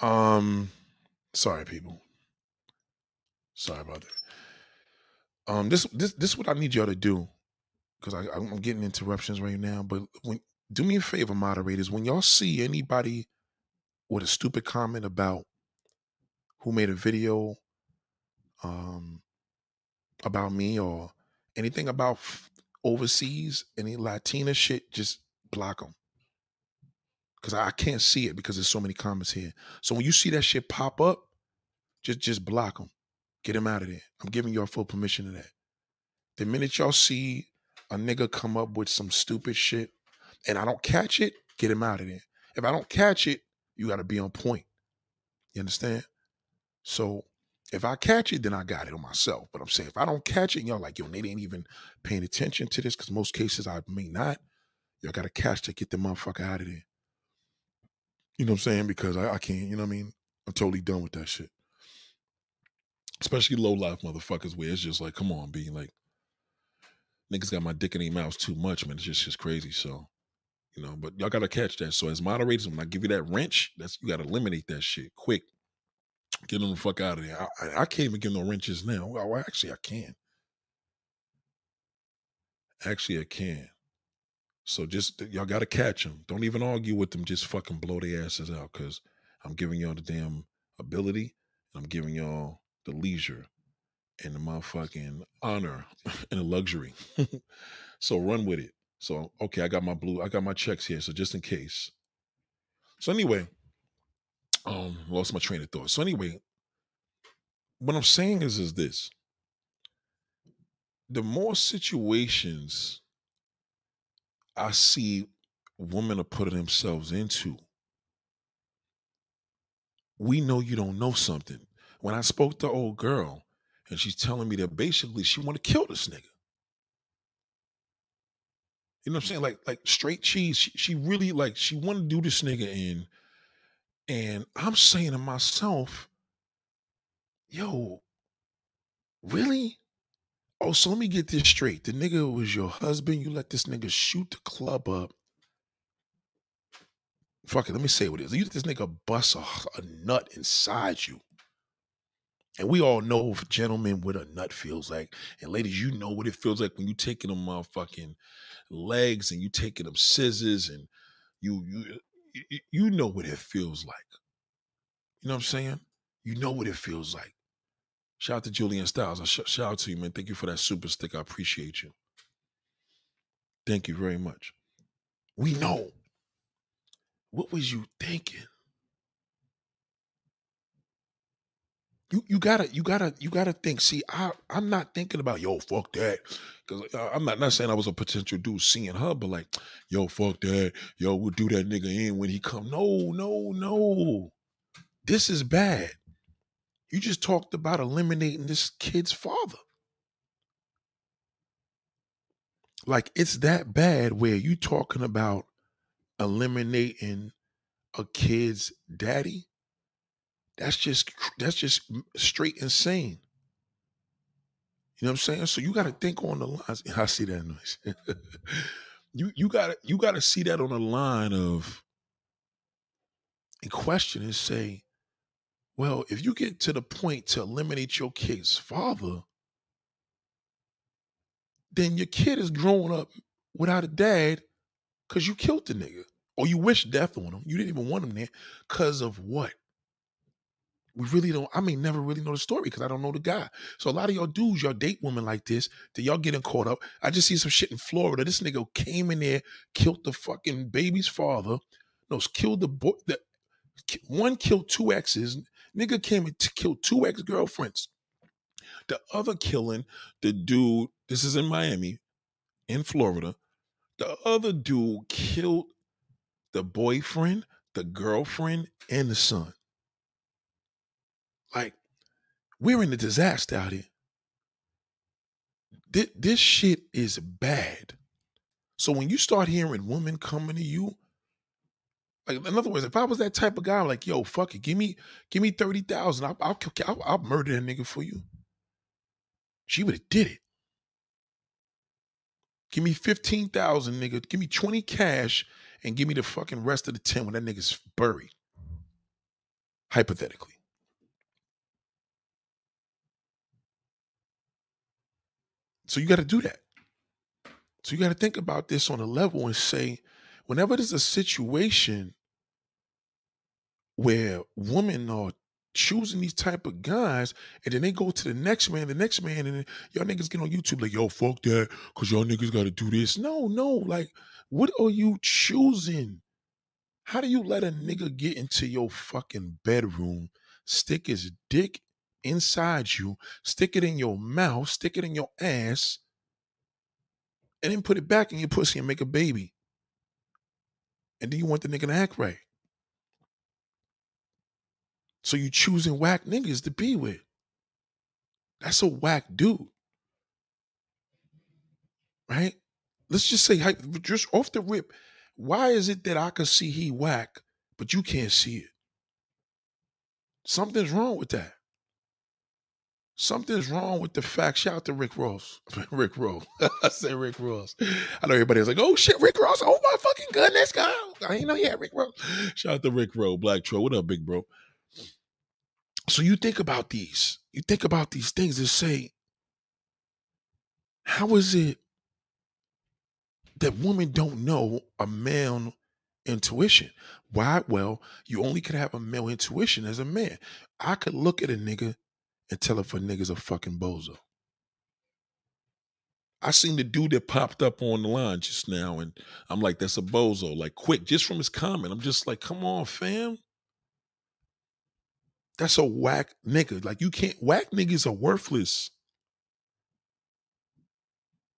Um, sorry, people. Sorry about that. Um, this this this is what I need y'all to do. because I'm getting interruptions right now. But when do me a favor, moderators, when y'all see anybody with a stupid comment about who made a video um, about me or anything about overseas, any Latina shit, just block them. Cause I can't see it because there's so many comments here. So when you see that shit pop up, just just block them. Get them out of there. I'm giving y'all full permission to that. The minute y'all see a nigga come up with some stupid shit and I don't catch it, get him out of there. If I don't catch it, you got to be on point. You understand? So if I catch it, then I got it on myself. But I'm saying if I don't catch it, y'all like, yo, they ain't even paying attention to this because most cases I may not. Y'all got to catch to get the motherfucker out of there. You know what I'm saying? Because I, I can't, you know what I mean? I'm totally done with that shit. Especially low life motherfuckers where it's just like, come on, being like, niggas got my dick in their mouths too much, man. It's just just crazy. So, you know, but y'all gotta catch that. So as moderators, when I give you that wrench, that's you gotta eliminate that shit quick. Get them the fuck out of there. I, I, I can't even give no wrenches now. Well, actually, I can. Actually, I can. So just y'all got to catch them. Don't even argue with them. Just fucking blow their asses out because I'm giving y'all the damn ability. I'm giving y'all the leisure and the motherfucking honor and the luxury. so run with it. So okay, I got my blue, I got my checks here. So just in case. So anyway, um, lost my train of thought. So anyway, what I'm saying is is this. The more situations I see women are putting themselves into, we know you don't know something. When I spoke to old girl, and she's telling me that basically she want to kill this nigga. You know what I'm saying? Like like straight cheese. She, she really like she want to do this nigga in, and I'm saying to myself, yo, really? Oh, so let me get this straight. The nigga was your husband. You let this nigga shoot the club up. Fuck it, let me say what it is. You let this nigga bust a, a nut inside you. And we all know, gentlemen, what a nut feels like. And ladies, you know what it feels like when you taking them uh, motherfucking legs and you taking them scissors and you you you know what it feels like. You know what I'm saying? You know what it feels like. Shout out to Julian Styles. Sh- shout out to you, man. Thank you for that super stick. I appreciate you. Thank you very much. We know. What was you thinking? you you gotta you gotta you gotta think. See, I I'm not thinking about yo fuck that because uh, I'm not not saying I was a potential dude seeing her, but like yo fuck that yo we'll do that nigga in when he come. No no no, this is bad. You just talked about eliminating this kid's father. Like it's that bad where you talking about eliminating a kid's daddy that's just that's just straight insane. You know what I'm saying? So you got to think on the lines. I see that noise. you you got to you got to see that on the line of in question and say, well, if you get to the point to eliminate your kid's father, then your kid is growing up without a dad because you killed the nigga or you wish death on him. You didn't even want him there because of what? we really don't, I may never really know the story because I don't know the guy. So a lot of y'all dudes, y'all date women like this, that y'all getting caught up. I just see some shit in Florida. This nigga came in there, killed the fucking baby's father. No, killed the boy. The, one killed two exes. Nigga came and t- killed two ex girlfriends. The other killing, the dude, this is in Miami, in Florida. The other dude killed the boyfriend, the girlfriend, and the son. Like, we're in a disaster out here. This, this shit is bad. So when you start hearing women coming to you, like in other words, if I was that type of guy, I'm like, yo, fuck it, give me, give me thirty thousand, I'll, I'll, I'll, I'll murder that nigga for you. She would have did it. Give me fifteen thousand, nigga. Give me twenty cash, and give me the fucking rest of the ten when that nigga's buried. Hypothetically. So you got to do that. So you got to think about this on a level and say, whenever there's a situation where women are choosing these type of guys, and then they go to the next man, the next man, and y'all niggas get on YouTube like, yo, fuck that, cause y'all niggas gotta do this. No, no, like, what are you choosing? How do you let a nigga get into your fucking bedroom, stick his dick inside you, stick it in your mouth, stick it in your ass, and then put it back in your pussy and make a baby? And then you want the nigga to act right. So you choosing whack niggas to be with. That's a whack dude. Right? Let's just say, just off the rip, why is it that I can see he whack, but you can't see it? Something's wrong with that. Something's wrong with the fact. Shout out to Rick Ross. Rick Ross. I said Rick Ross. I know everybody was like, oh shit, Rick Ross. Oh my fucking goodness, God. I ain't know he had Rick Ross. Shout out to Rick Ross, Black Troll. What up, big bro? So you think about these, you think about these things and say, how is it that women don't know a male intuition? Why? Well, you only could have a male intuition as a man. I could look at a nigga and tell if a nigga's a fucking bozo. I seen the dude that popped up on the line just now, and I'm like, that's a bozo. Like, quick, just from his comment. I'm just like, come on, fam. That's a whack nigga. Like you can't whack niggas are worthless.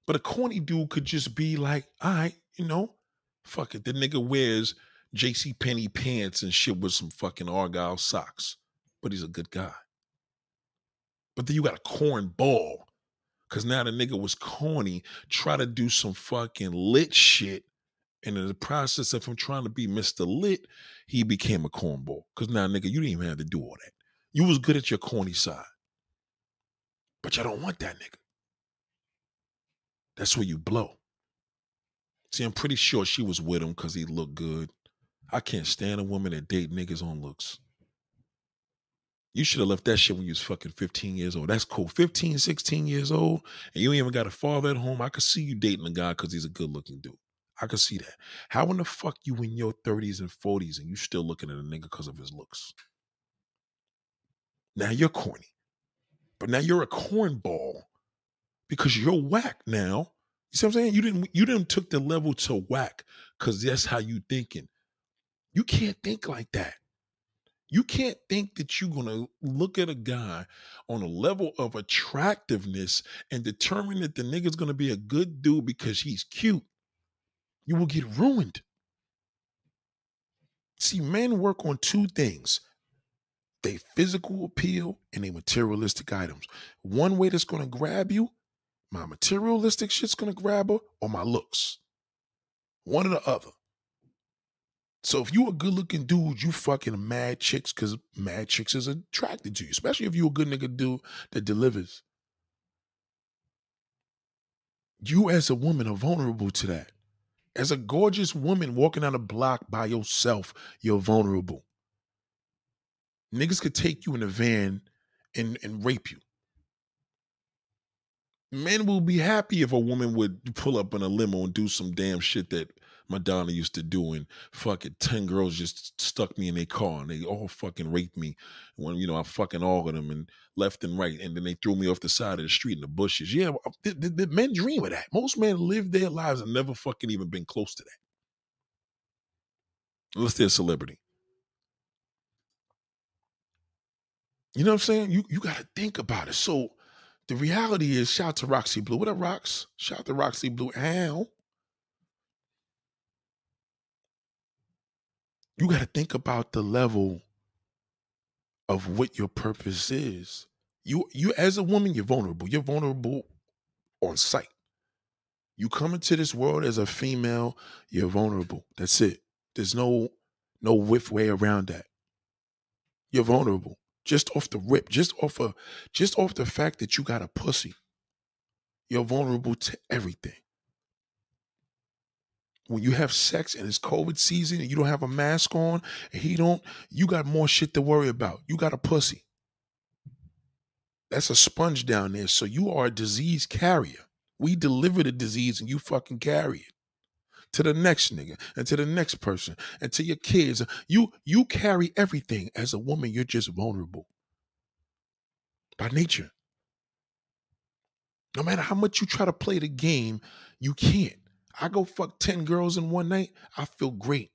But a corny dude could just be like, all right, you know, fuck it. The nigga wears JC Penney pants and shit with some fucking Argyle socks. But he's a good guy. But then you got a corn ball. Cause now the nigga was corny, try to do some fucking lit shit and in the process of him trying to be Mr. Lit, he became a cornball. Cause now, nigga, you didn't even have to do all that. You was good at your corny side. But you don't want that nigga. That's where you blow. See, I'm pretty sure she was with him because he looked good. I can't stand a woman that date niggas on looks. You should have left that shit when you was fucking 15 years old. That's cool. 15, 16 years old, and you ain't even got a father at home. I could see you dating a guy because he's a good looking dude. I could see that. How in the fuck you in your 30s and 40s and you still looking at a nigga because of his looks? Now you're corny. But now you're a cornball because you're whack now. You see what I'm saying? You didn't you didn't took the level to whack because that's how you thinking. You can't think like that. You can't think that you're gonna look at a guy on a level of attractiveness and determine that the nigga's gonna be a good dude because he's cute you will get ruined. See, men work on two things they physical appeal and they materialistic items. One way that's going to grab you, my materialistic shit's going to grab her, or my looks. One or the other. So if you a good looking dude, you fucking mad chicks because mad chicks is attracted to you, especially if you a good nigga dude that delivers. You as a woman are vulnerable to that. As a gorgeous woman walking down a block by yourself, you're vulnerable. Niggas could take you in a van and, and rape you. Men will be happy if a woman would pull up in a limo and do some damn shit that Madonna used to do, and fuck it, ten girls just stuck me in their car and they all fucking raped me. When you know I fucking all of them and left and right, and then they threw me off the side of the street in the bushes. Yeah, the, the, the men dream of that. Most men live their lives and never fucking even been close to that, unless they're a celebrity. You know what I'm saying? You you got to think about it. So the reality is, shout out to Roxy Blue. What up, Rox? Shout out to Roxy Blue. How? You got to think about the level of what your purpose is. You you as a woman, you're vulnerable. You're vulnerable on sight. You come into this world as a female, you're vulnerable. That's it. There's no no whiff way around that. You're vulnerable. Just off the rip, just off of just off the fact that you got a pussy. You're vulnerable to everything when you have sex and it's COVID season and you don't have a mask on and he don't, you got more shit to worry about. You got a pussy. That's a sponge down there. So you are a disease carrier. We deliver the disease and you fucking carry it to the next nigga and to the next person and to your kids. You you carry everything. As a woman, you're just vulnerable by nature. No matter how much you try to play the game, you can't. I go fuck 10 girls in one night, I feel great.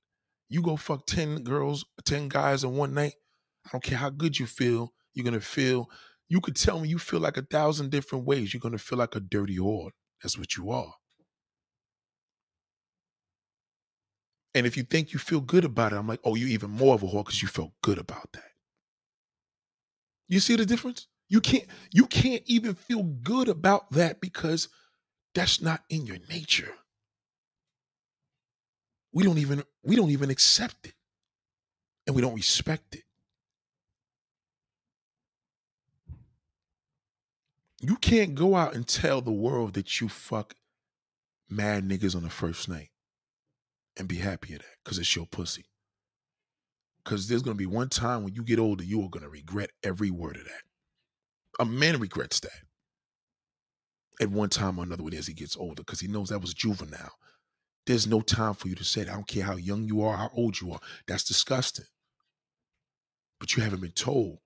You go fuck 10 girls, 10 guys in one night, I don't care how good you feel, you're gonna feel. You could tell me you feel like a thousand different ways. You're gonna feel like a dirty whore. That's what you are. And if you think you feel good about it, I'm like, oh, you're even more of a whore because you felt good about that. You see the difference? You can't you can't even feel good about that because that's not in your nature. We don't even we don't even accept it. And we don't respect it. You can't go out and tell the world that you fuck mad niggas on the first night and be happy at that because it's your pussy. Because there's going to be one time when you get older, you are going to regret every word of that. A man regrets that at one time or another when as he gets older because he knows that was juvenile. There's no time for you to say it. I don't care how young you are, how old you are. That's disgusting. But you haven't been told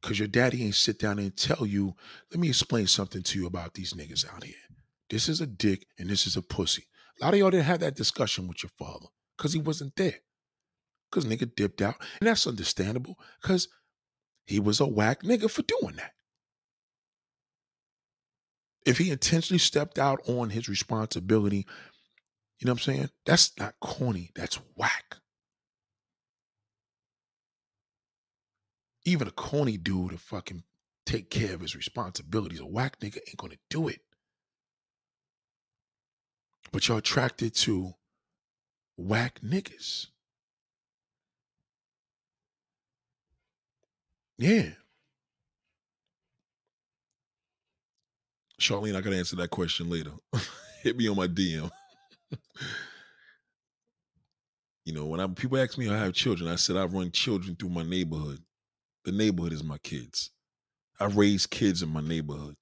because your daddy ain't sit down and tell you, let me explain something to you about these niggas out here. This is a dick and this is a pussy. A lot of y'all didn't have that discussion with your father because he wasn't there. Because nigga dipped out. And that's understandable because he was a whack nigga for doing that. If he intentionally stepped out on his responsibility, you know what I'm saying? That's not corny. That's whack. even a corny dude to fucking take care of his responsibilities. A whack nigga ain't gonna do it. But you're attracted to whack niggas. Yeah. Charlene, I gotta answer that question later. Hit me on my DM. you know, when I people ask me I have children, I said I run children through my neighborhood. The neighborhood is my kids. I raise kids in my neighborhood.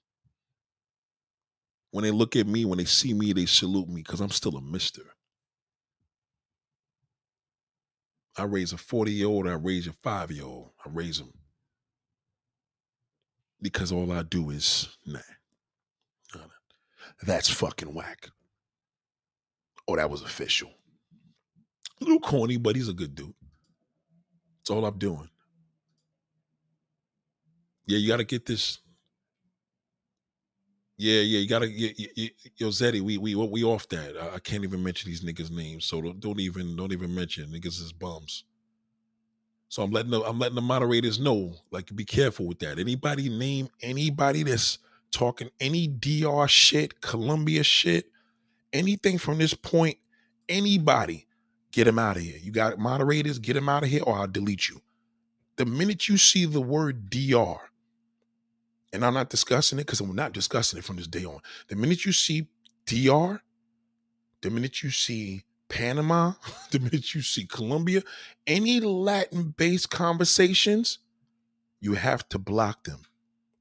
When they look at me, when they see me, they salute me because I'm still a mister. I raise a 40 year old, I raise a five year old. I raise them. Because all I do is, nah. That's fucking whack. Oh, that was official. A little corny, but he's a good dude. That's all I'm doing. Yeah, you got to get this. Yeah, yeah, you gotta, yeah, yo, Zeddy, we we we off that. I, I, can't even mention these niggas' names, so don't, don't even don't even mention niggas is bums. So I'm letting the I'm letting the moderators know, like, be careful with that. Anybody name anybody that's talking any DR shit, Colombia shit, anything from this point, anybody, get them out of here. You got moderators, get them out of here, or I'll delete you. The minute you see the word DR, and I'm not discussing it because I'm not discussing it from this day on. The minute you see DR, the minute you see Panama, the minute you see Colombia, any Latin based conversations, you have to block them.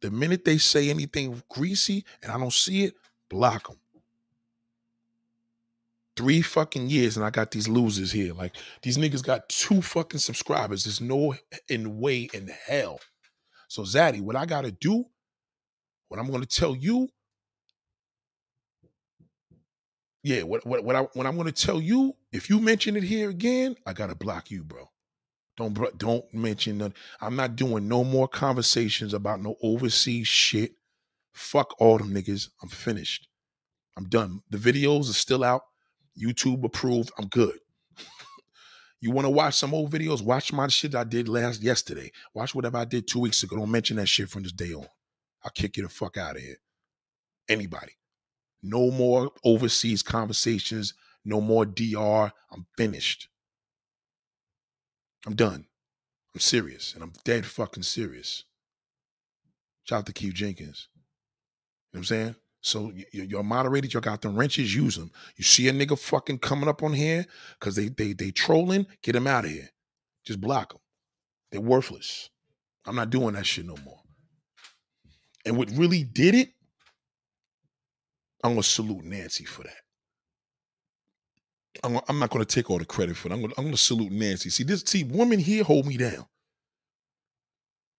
The minute they say anything greasy and I don't see it, block them. Three fucking years and I got these losers here. Like these niggas got two fucking subscribers. There's no in way in hell. So Zaddy, what I gotta do what I'm to tell you, yeah, what what what I what I'm to tell you, if you mention it here again, I got to block you, bro. Don't don't mention that. I'm not doing no more conversations about no overseas shit. Fuck all them niggas. I'm finished. I'm done. The videos are still out. YouTube approved. I'm good. you want to watch some old videos? Watch my shit I did last yesterday. Watch whatever I did two weeks ago. Don't mention that shit from this day on. I'll kick you the fuck out of here. Anybody. No more overseas conversations. No more DR. I'm finished. I'm done. I'm serious. And I'm dead fucking serious. Shout out to Keith Jenkins. You know what I'm saying? So you're moderated, you got them wrenches, use them. You see a nigga fucking coming up on here because they they they trolling, get them out of here. Just block them. They're worthless. I'm not doing that shit no more. And what really did it I'm gonna salute Nancy for that. I'm, not gonna take all the credit for it. I'm gonna, I'm gonna salute Nancy. See this, see women here hold me down.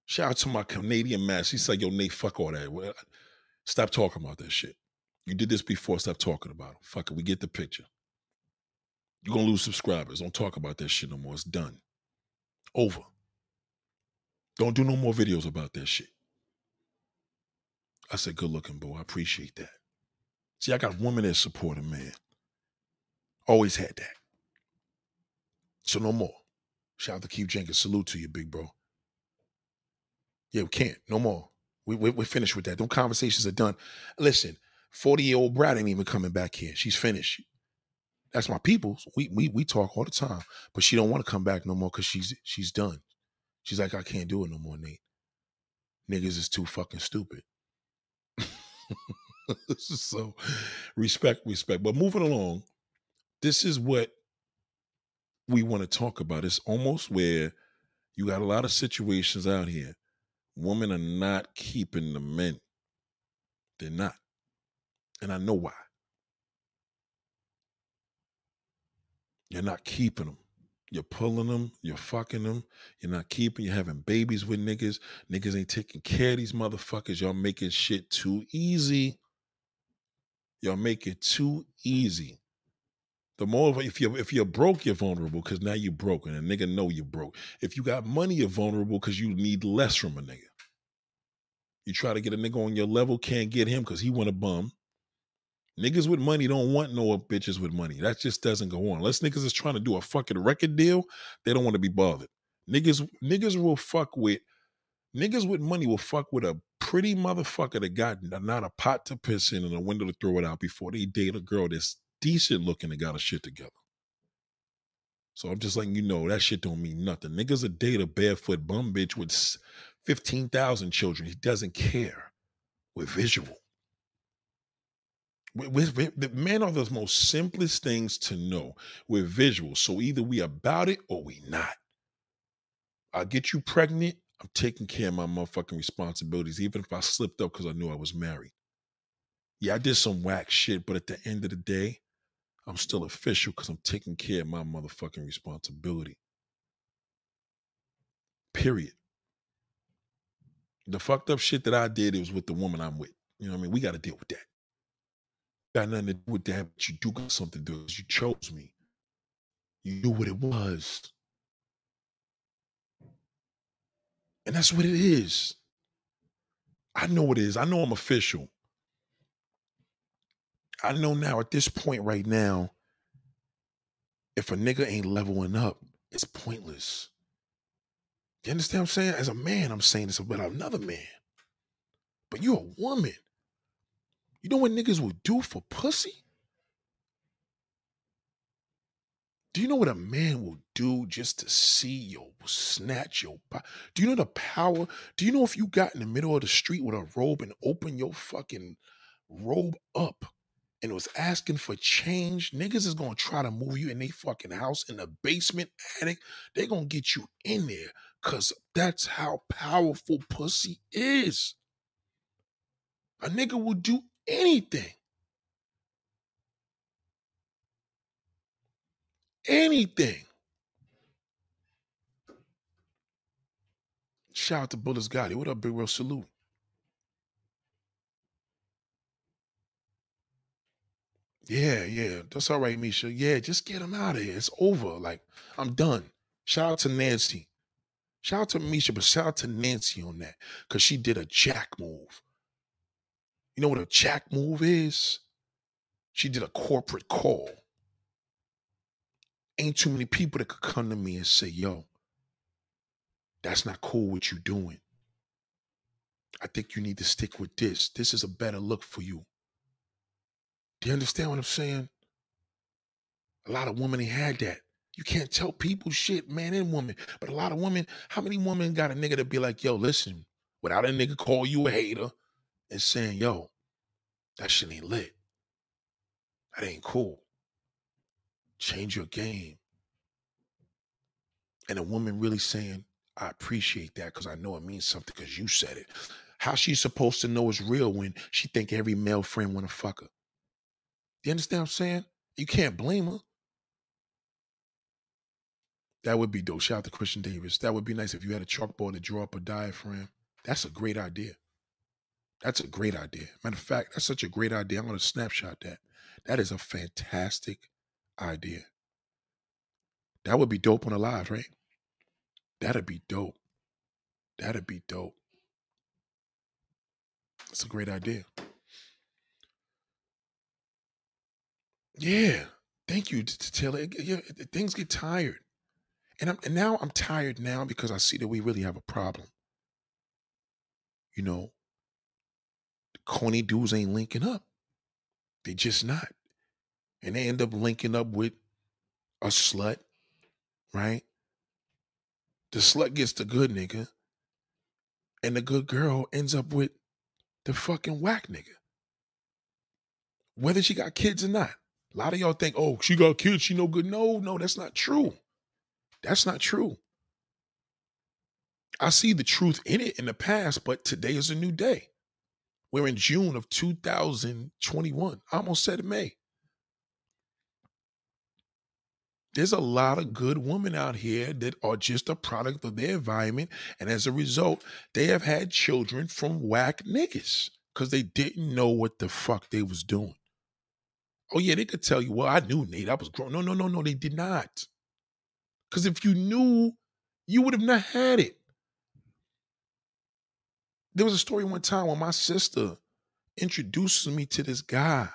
Shout out to my Canadian man. She's like, yo, Nate, fuck all that. Stop talking about that shit. You did this before. Stop talking about it. Fuck it. We get the picture. You're gonna lose subscribers. Don't talk about that shit no more. It's done. Over. Don't do no more videos about that shit. I said, good looking, boo. I appreciate that. See, I got women that support a man. Always had that. So no more. Shout out to Keith Jenkins. Salute to you, big bro. Yeah, we can't. No more. We, we, we're finished with that. Them conversations are done. Listen, 40 year old Brad ain't even coming back here. She's finished. That's my people. We we we talk all the time, but she don't want to come back no more because she's she's done. She's like, I can't do it no more, Nate. Niggas is too fucking stupid. so respect, respect. But moving along, this is what we want to talk about. It's almost where you got a lot of situations out here. Women are not keeping the men. They're not. And I know why. You're not keeping them. You're pulling them. You're fucking them. You're not keeping. You're having babies with niggas. Niggas ain't taking care of these motherfuckers. Y'all making shit too easy. Y'all make it too easy. The more if you if you're broke, you're vulnerable because now you're broke and a nigga know you're broke. If you got money, you're vulnerable because you need less from a nigga. You try to get a nigga on your level, can't get him because he want a bum. Niggas with money don't want no bitches with money. That just doesn't go on. Unless niggas is trying to do a fucking record deal, they don't want to be bothered. Niggas, niggas will fuck with niggas with money will fuck with a pretty motherfucker that got not a pot to piss in and a window to throw it out before they date a girl that's decent looking and got a shit together. So I'm just letting you know that shit don't mean nothing. Niggas a date a barefoot bum bitch with 15,000 children. He doesn't care. We're visual. We, the men are the most simplest things to know. We're visual. So either we about it or we not. I'll get you pregnant. I'm taking care of my motherfucking responsibilities, even if I slipped up because I knew I was married. Yeah, I did some whack shit, but at the end of the day, I'm still official because I'm taking care of my motherfucking responsibility. Period. The fucked up shit that I did it was with the woman I'm with. You know what I mean? We got to deal with that got nothing to do with that, but you do got something to do. You chose me. You knew what it was. And that's what it is. I know it is. I know I'm official. I know now at this point right now, if a nigga ain't leveling up, it's pointless. You understand what I'm saying? As a man, I'm saying this about another man. But you're a woman. You know what niggas will do for pussy? Do you know what a man will do just to see your snatch your Do you know the power? Do you know if you got in the middle of the street with a robe and open your fucking robe up and was asking for change, niggas is gonna try to move you in their fucking house in the basement attic. They gonna get you in there because that's how powerful pussy is. A nigga will do anything. Anything. Shout out to Bullets Gotti. What up, Big Real Salute. Yeah, yeah. That's all right, Misha. Yeah, just get him out of here. It's over. Like, I'm done. Shout out to Nancy. Shout out to Misha, but shout out to Nancy on that. Cause she did a jack move. You know what a jack move is? She did a corporate call. Ain't too many people that could come to me and say, yo, that's not cool what you doing. I think you need to stick with this. This is a better look for you. Do you understand what I'm saying? A lot of women had that. You can't tell people shit, man and woman. But a lot of women, how many women got a nigga to be like, yo, listen, without a nigga call you a hater, and saying, yo, that shit ain't lit. That ain't cool. Change your game. And a woman really saying, I appreciate that because I know it means something because you said it. How she supposed to know it's real when she think every male friend wanna fuck her? You understand what I'm saying? You can't blame her. That would be dope. Shout out to Christian Davis. That would be nice if you had a chalkboard to draw up a diaphragm. That's a great idea. That's a great idea. Matter of fact, that's such a great idea. I'm going to snapshot that. That is a fantastic idea. That would be dope on a live, right? That'd be dope. That'd be dope. That's a great idea. Yeah. Thank you, to Taylor. Yeah, things get tired. And, I'm, and now I'm tired now because I see that we really have a problem. You know, corny dudes ain't linking up. They just not. And they end up linking up with a slut, right? The slut gets the good nigga, and the good girl ends up with the fucking whack nigga. Whether she got kids or not. A lot of y'all think, oh, she got kids, she no good. No, no, that's not true. That's not true. I see the truth in it in the past, but today is a new day. We're in June of 2021. I almost said May. There's a lot of good women out here that are just a product of their environment. And as a result, they have had children from whack niggas because they didn't know what the fuck they was doing. Oh, yeah, they could tell you, well, I knew Nate. I was grown. No, no, no, no, they did not. Because if you knew, you would have not had it. There was a story one time when my sister introduces me to this guy.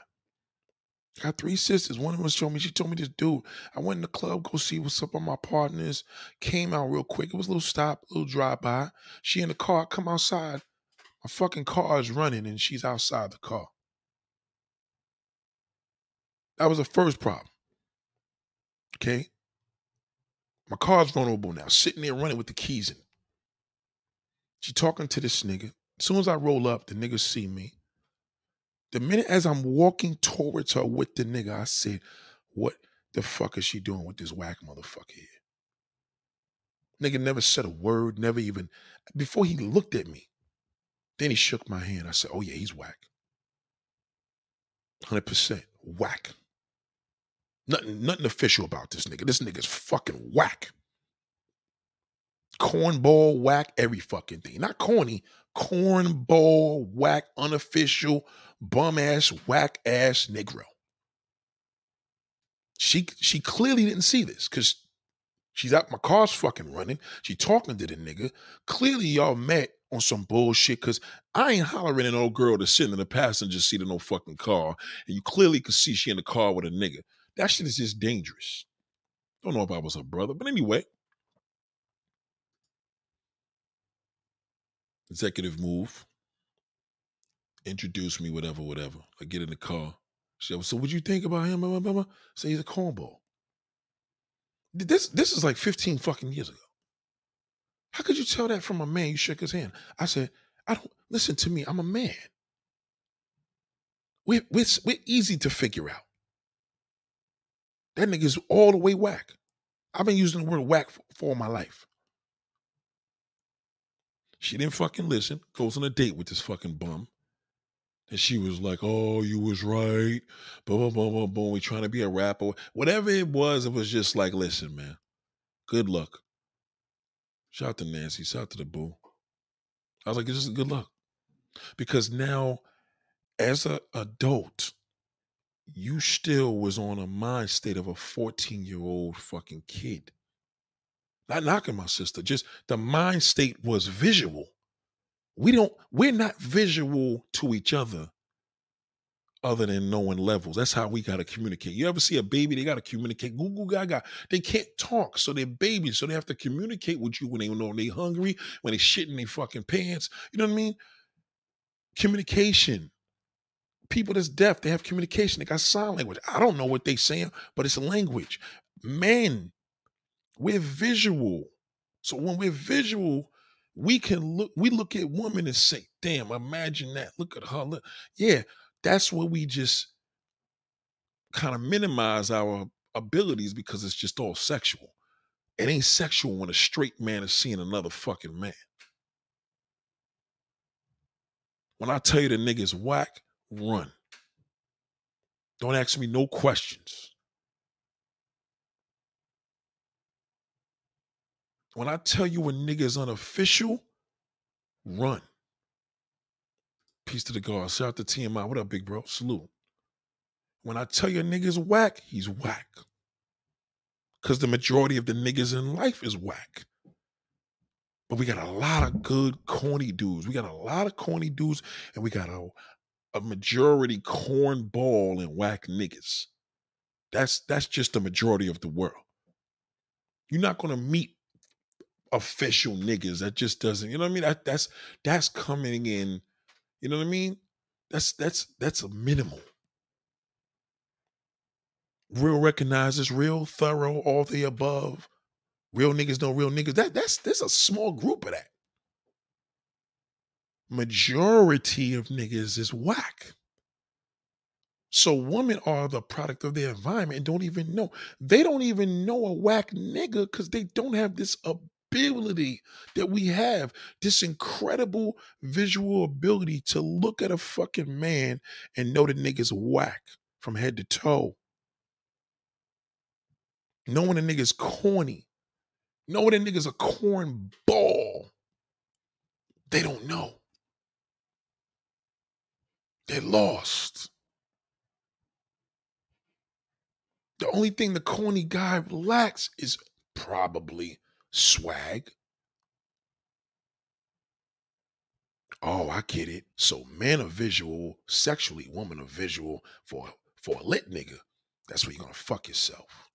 I got three sisters. One of them showed me, she told me this dude. I went in the club, go see what's up on my partners. Came out real quick. It was a little stop, a little drive by. She in the car, come outside. My fucking car is running and she's outside the car. That was the first problem. Okay. My car's vulnerable now, sitting there running with the keys in. She talking to this nigga. As soon as I roll up, the nigga see me. The minute as I'm walking towards her with the nigga, I said, What the fuck is she doing with this whack motherfucker here? Nigga never said a word, never even, before he looked at me. Then he shook my hand. I said, Oh yeah, he's whack. 100% whack. Nothing, nothing official about this nigga. This nigga's fucking whack. Cornball whack, every fucking thing. Not corny, cornball whack, unofficial, bum ass, whack ass Negro. She she clearly didn't see this because she's out, my car's fucking running. She talking to the nigga. Clearly, y'all met on some bullshit because I ain't hollering at no girl that's sitting in the passenger seat of no fucking car. And you clearly could see she in the car with a nigga. That shit is just dangerous. Don't know if I was her brother, but anyway. Executive move. Introduce me, whatever, whatever. I get in the car. She said, so what you think about him? Say he's a cornball. This this is like 15 fucking years ago. How could you tell that from a man? You shook his hand. I said, I don't listen to me. I'm a man. We're, we're, we're easy to figure out. That nigga's all the way whack. I've been using the word whack for, for my life. She didn't fucking listen. Goes on a date with this fucking bum. And she was like, "Oh, you was right." Boom, boom, boom, boom, boom. We trying to be a rapper. Whatever it was, it was just like, "Listen, man. Good luck." Shout out to Nancy. Shout out to the boo. I was like, "This is good luck," because now, as an adult, you still was on a mind state of a 14 year old fucking kid. Not knocking my sister, just the mind state was visual. We don't, we're not visual to each other other than knowing levels. That's how we got to communicate. You ever see a baby, they got to communicate. Google gaga. They can't talk, so they're babies. So they have to communicate with you when they know they're hungry, when they shit in their fucking pants. You know what I mean? Communication people that's deaf, they have communication. They got sign language. I don't know what they saying, but it's language. Men, we're visual. So when we're visual, we can look, we look at women and say, damn, imagine that. Look at her. Look. Yeah, that's where we just kind of minimize our abilities because it's just all sexual. It ain't sexual when a straight man is seeing another fucking man. When I tell you the nigga's whack, run. Don't ask me no questions. When I tell you a nigga is unofficial, run. Peace to the guard. Shout out to TMI. What up, big bro? Salute. When I tell you a nigga's whack, he's whack. Because the majority of the niggas in life is whack. But we got a lot of good corny dudes. We got a lot of corny dudes, and we got a, a majority cornball and whack niggas. That's that's just the majority of the world. You're not gonna meet official niggas. That just doesn't, you know what I mean? That that's that's coming in, you know what I mean? That's that's that's a minimal. Real recognizes, real thorough, all the above. Real niggas know real niggas. That that's there's a small group of that. Majority of niggas is whack. So women are the product of their environment and don't even know. They don't even know a whack nigga because they don't have this ability that we have. This incredible visual ability to look at a fucking man and know the nigga's whack from head to toe. Knowing a nigga's corny. Knowing a nigga's a corn ball. They don't know. They're lost. The only thing the corny guy lacks is probably swag. Oh, I get it. So men are visual sexually, women are visual for for a lit nigga. That's where you're gonna fuck yourself.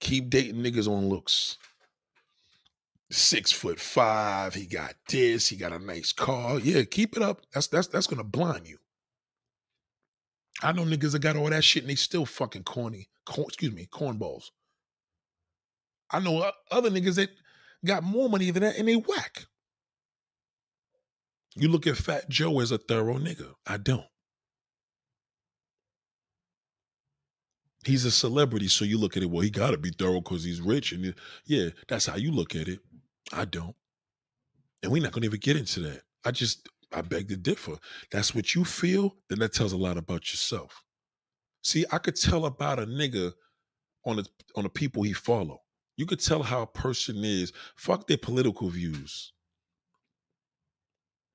Keep dating niggas on looks. Six foot five, he got this, he got a nice car. Yeah, keep it up. That's that's that's gonna blind you. I know niggas that got all that shit and they still fucking corny. Corn, excuse me, cornballs. I know other niggas that got more money than that and they whack. You look at Fat Joe as a thorough nigga. I don't. He's a celebrity, so you look at it. Well, he got to be thorough because he's rich, and yeah, that's how you look at it. I don't, and we're not going to even get into that. I just I beg to differ. That's what you feel, then that tells a lot about yourself. See, I could tell about a nigga on the on the people he follow. You could tell how a person is. Fuck their political views.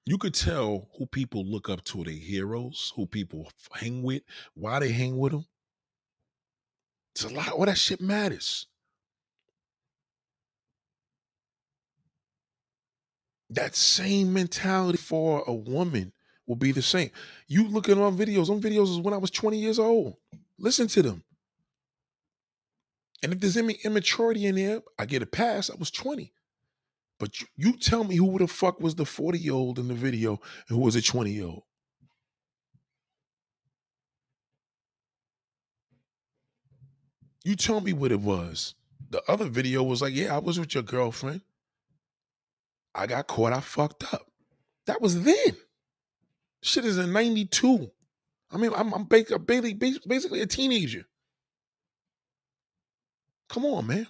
You could tell who people look up to, their heroes, who people hang with, why they hang with them. It's a lot. All that shit matters. That same mentality for a woman will be the same. You look at on videos, on videos is when I was 20 years old. Listen to them. And if there's any immaturity in there, I get a pass. I was 20. But you, you tell me who the fuck was the 40 year old in the video and who was a 20 year old. You tell me what it was. The other video was like, yeah, I was with your girlfriend. I got caught. I fucked up. That was then. Shit is in 92. I mean, I'm, I'm basically, basically a teenager. Come on, man.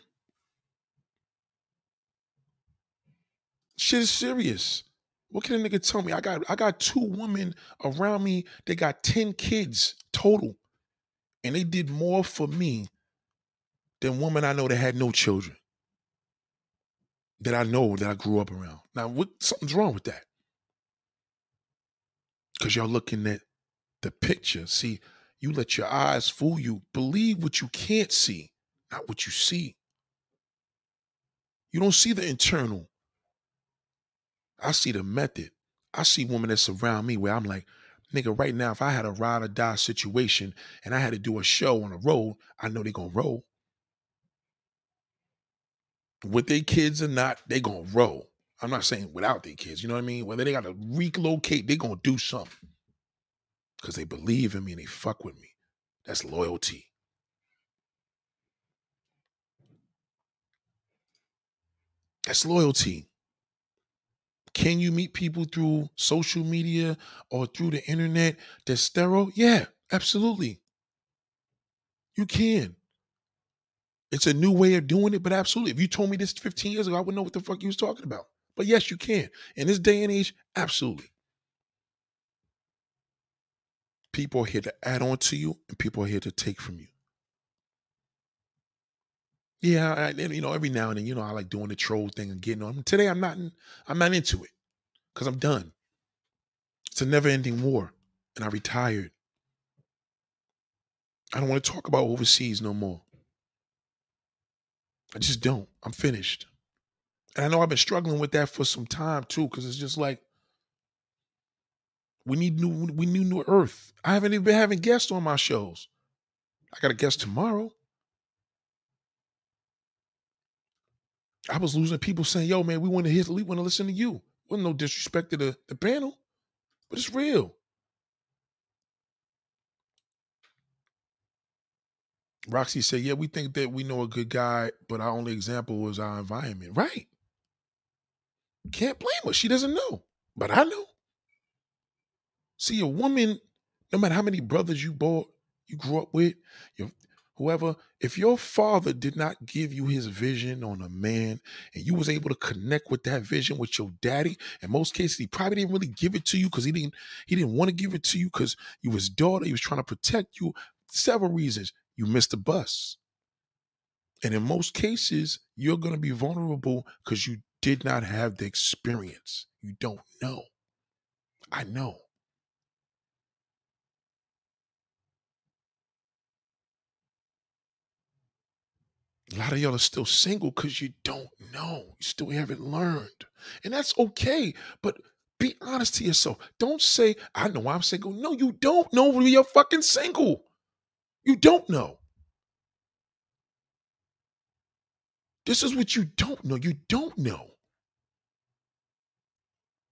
Shit is serious. What can a nigga tell me? I got I got two women around me. They got 10 kids total. And they did more for me than women I know that had no children that I know that I grew up around. Now, what something's wrong with that? Because y'all looking at the picture. See, you let your eyes fool you. Believe what you can't see, not what you see. You don't see the internal. I see the method. I see women that surround me where I'm like, nigga, right now, if I had a ride or die situation and I had to do a show on a road, I know they're gonna roll with their kids or not, they gonna roll. I'm not saying without their kids, you know what I mean? Whether they gotta relocate, they gonna do something. Cause they believe in me and they fuck with me. That's loyalty. That's loyalty. Can you meet people through social media or through the internet that's sterile? Yeah, absolutely. You can. It's a new way of doing it, but absolutely. If you told me this 15 years ago, I wouldn't know what the fuck you was talking about. But yes, you can. In this day and age, absolutely. People are here to add on to you, and people are here to take from you. Yeah, I, you know, every now and then, you know, I like doing the troll thing and getting on. Today, I'm not, in, I'm not into it because I'm done. It's a never-ending war, and I retired. I don't want to talk about overseas no more. I just don't. I'm finished. And I know I've been struggling with that for some time too, because it's just like we need new we need new earth. I haven't even been having guests on my shows. I got a guest tomorrow. I was losing people saying, yo, man, we want to hear we want to listen to you. Wasn't no disrespect to the, the panel, but it's real. Roxy said, Yeah, we think that we know a good guy, but our only example was our environment. Right. Can't blame her. She doesn't know. But I know. See, a woman, no matter how many brothers you bought, you grew up with, your whoever, if your father did not give you his vision on a man and you was able to connect with that vision with your daddy, in most cases, he probably didn't really give it to you because he didn't he didn't want to give it to you because you was daughter, he was trying to protect you. Several reasons. You missed the bus. And in most cases, you're going to be vulnerable because you did not have the experience. You don't know. I know. A lot of y'all are still single because you don't know. You still haven't learned. And that's okay. But be honest to yourself. Don't say, I know I'm single. No, you don't know you're fucking single. You don't know. This is what you don't know. You don't know.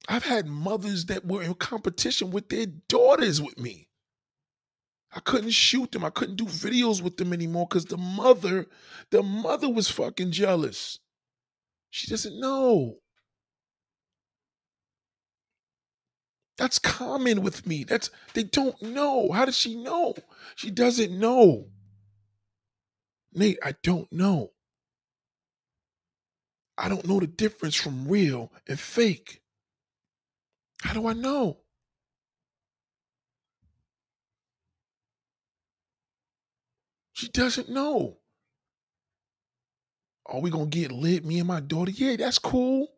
I've had mothers that were in competition with their daughters with me. I couldn't shoot them. I couldn't do videos with them anymore because the mother, the mother was fucking jealous. She doesn't know. That's common with me. That's they don't know. How does she know? She doesn't know. Nate, I don't know. I don't know the difference from real and fake. How do I know? She doesn't know. Are we gonna get lit, me and my daughter? Yeah, that's cool.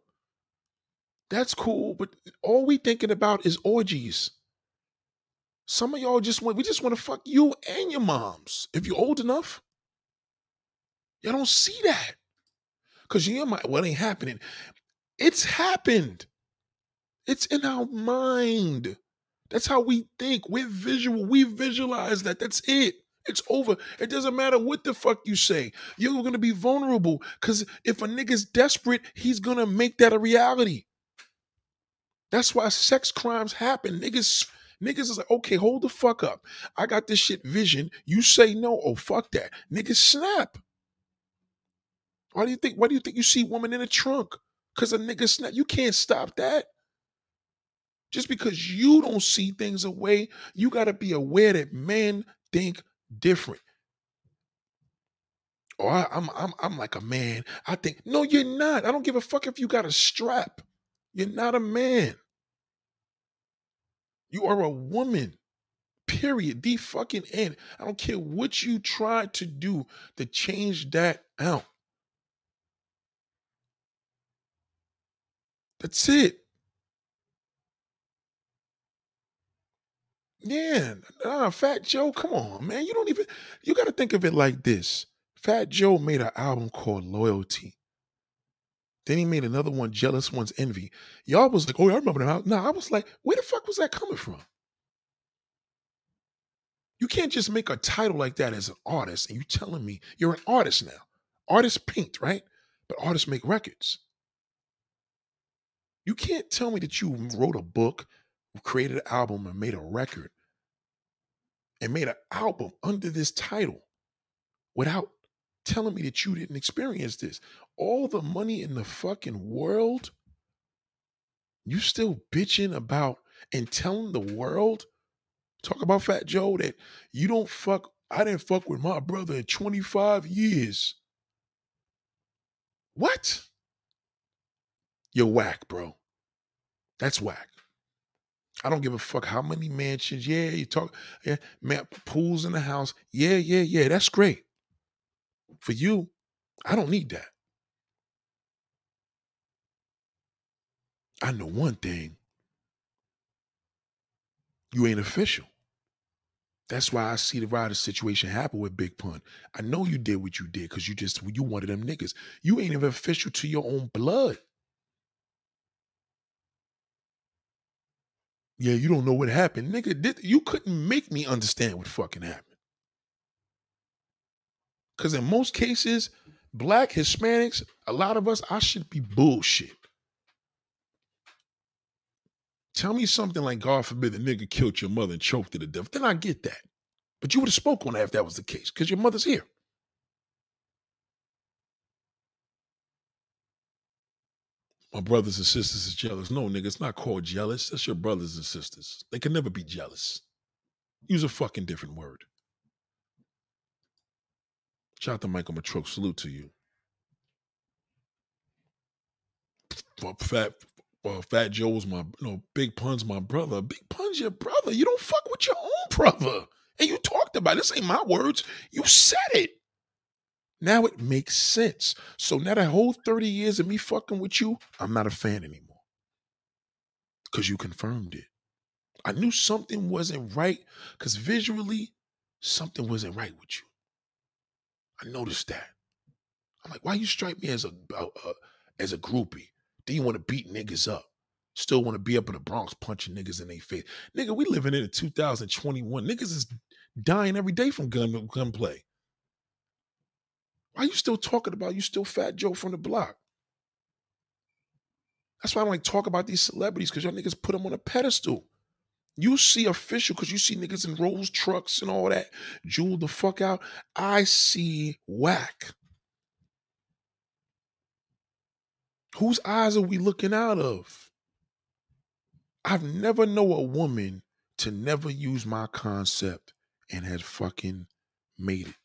That's cool, but all we thinking about is orgies. Some of y'all just want we just want to fuck you and your moms if you're old enough. Y'all don't see that. Cause you might well ain't happening. It's happened. It's in our mind. That's how we think. We're visual. We visualize that. That's it. It's over. It doesn't matter what the fuck you say. You're gonna be vulnerable. Cause if a nigga's desperate, he's gonna make that a reality. That's why sex crimes happen. Niggas, niggas is like, okay, hold the fuck up. I got this shit vision. You say no. Oh, fuck that. Niggas snap. Why do you think? Why do you think you see woman in a trunk? Cause a nigga snap. You can't stop that. Just because you don't see things away, you got to be aware that men think different. Or I, I'm I'm I'm like a man. I think no, you're not. I don't give a fuck if you got a strap. You're not a man. You are a woman. Period. The fucking end. I don't care what you try to do to change that out. That's it. Yeah, nah, Fat Joe, come on, man. You don't even you got to think of it like this. Fat Joe made an album called Loyalty. Then he made another one, Jealous One's Envy. Y'all was like, oh, I remember that. No, I was like, where the fuck was that coming from? You can't just make a title like that as an artist and you telling me you're an artist now. Artists paint, right? But artists make records. You can't tell me that you wrote a book, created an album, and made a record and made an album under this title without telling me that you didn't experience this. All the money in the fucking world, you still bitching about and telling the world, talk about Fat Joe, that you don't fuck, I didn't fuck with my brother in 25 years. What? You're whack, bro. That's whack. I don't give a fuck how many mansions. Yeah, you talk, yeah, man, pools in the house. Yeah, yeah, yeah. That's great. For you, I don't need that. I know one thing. You ain't official. That's why I see the rider situation happen with Big Pun. I know you did what you did because you just you wanted them niggas. You ain't even official to your own blood. Yeah, you don't know what happened. Nigga, Did, you couldn't make me understand what fucking happened. Because in most cases, black Hispanics, a lot of us, I should be bullshit. Tell me something like, God forbid, the nigga killed your mother and choked to death. Then I get that. But you would have spoke on that if that was the case, because your mother's here. My brothers and sisters is jealous. No, nigga, it's not called jealous. That's your brothers and sisters. They can never be jealous. Use a fucking different word. Shout out to Michael Matroke. Salute to you. Fat uh, Fat Joe's my you know, Big Pun's my brother. Big Pun's your brother. You don't fuck with your own brother. And you talked about it. This ain't my words. You said it. Now it makes sense. So now that whole 30 years of me fucking with you, I'm not a fan anymore. Because you confirmed it. I knew something wasn't right because visually, something wasn't right with you. I noticed that. I'm like, why you strike me as a, a, a as a groupie? Then you want to beat niggas up. Still want to be up in the Bronx punching niggas in their face. Nigga, we living in 2021. Niggas is dying every day from gun gunplay. Why you still talking about you still fat Joe from the block? That's why I don't like talk about these celebrities because y'all niggas put them on a pedestal. You see official because you see niggas in Rolls trucks and all that, jewel the fuck out. I see whack. Whose eyes are we looking out of? I've never know a woman to never use my concept and had fucking made it.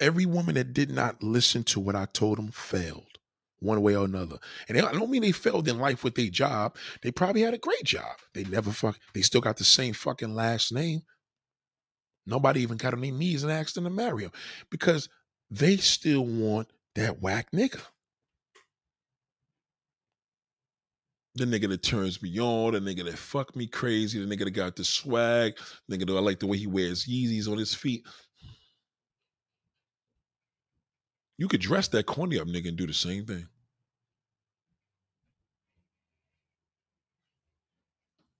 Every woman that did not listen to what I told them failed one way or another. And I don't mean they failed in life with their job. They probably had a great job. They never fuck, they still got the same fucking last name. Nobody even got on their knees and asked them to marry them because they still want that whack nigga. The nigga that turns me on, the nigga that fuck me crazy, the nigga that got the swag, the nigga that I like the way he wears Yeezys on his feet. You could dress that corny up nigga and do the same thing.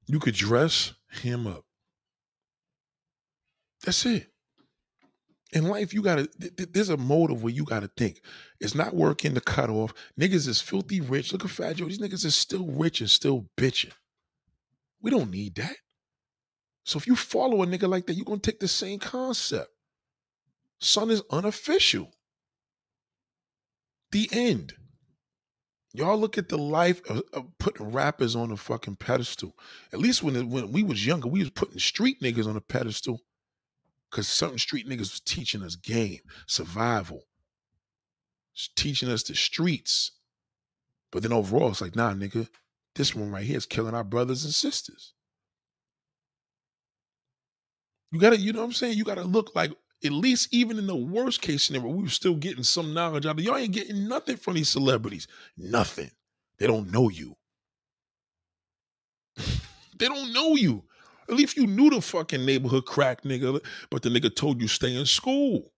You could dress him up. That's it. In life, you gotta. Th- th- there's a motive where you gotta think. It's not working to cut off. Niggas is filthy rich. Look at Fat Joe. These niggas is still rich and still bitching. We don't need that. So if you follow a nigga like that, you're gonna take the same concept. Son is unofficial. The end. Y'all look at the life of, of, putting rappers on a fucking pedestal. At least when when we was younger, we was putting street niggas on a pedestal because certain street niggas was teaching us game, survival, teaching us the streets. But then overall, it's like, nah, nigga, this one right here is killing our brothers and sisters. You gotta, you know what I'm saying? You gotta look like at least even in the worst case scenario, we were still getting some knowledge out of y'all ain't getting nothing from these celebrities. Nothing. They don't know you. they don't know you. At least you knew the fucking neighborhood crack nigga, but the nigga told you stay in school.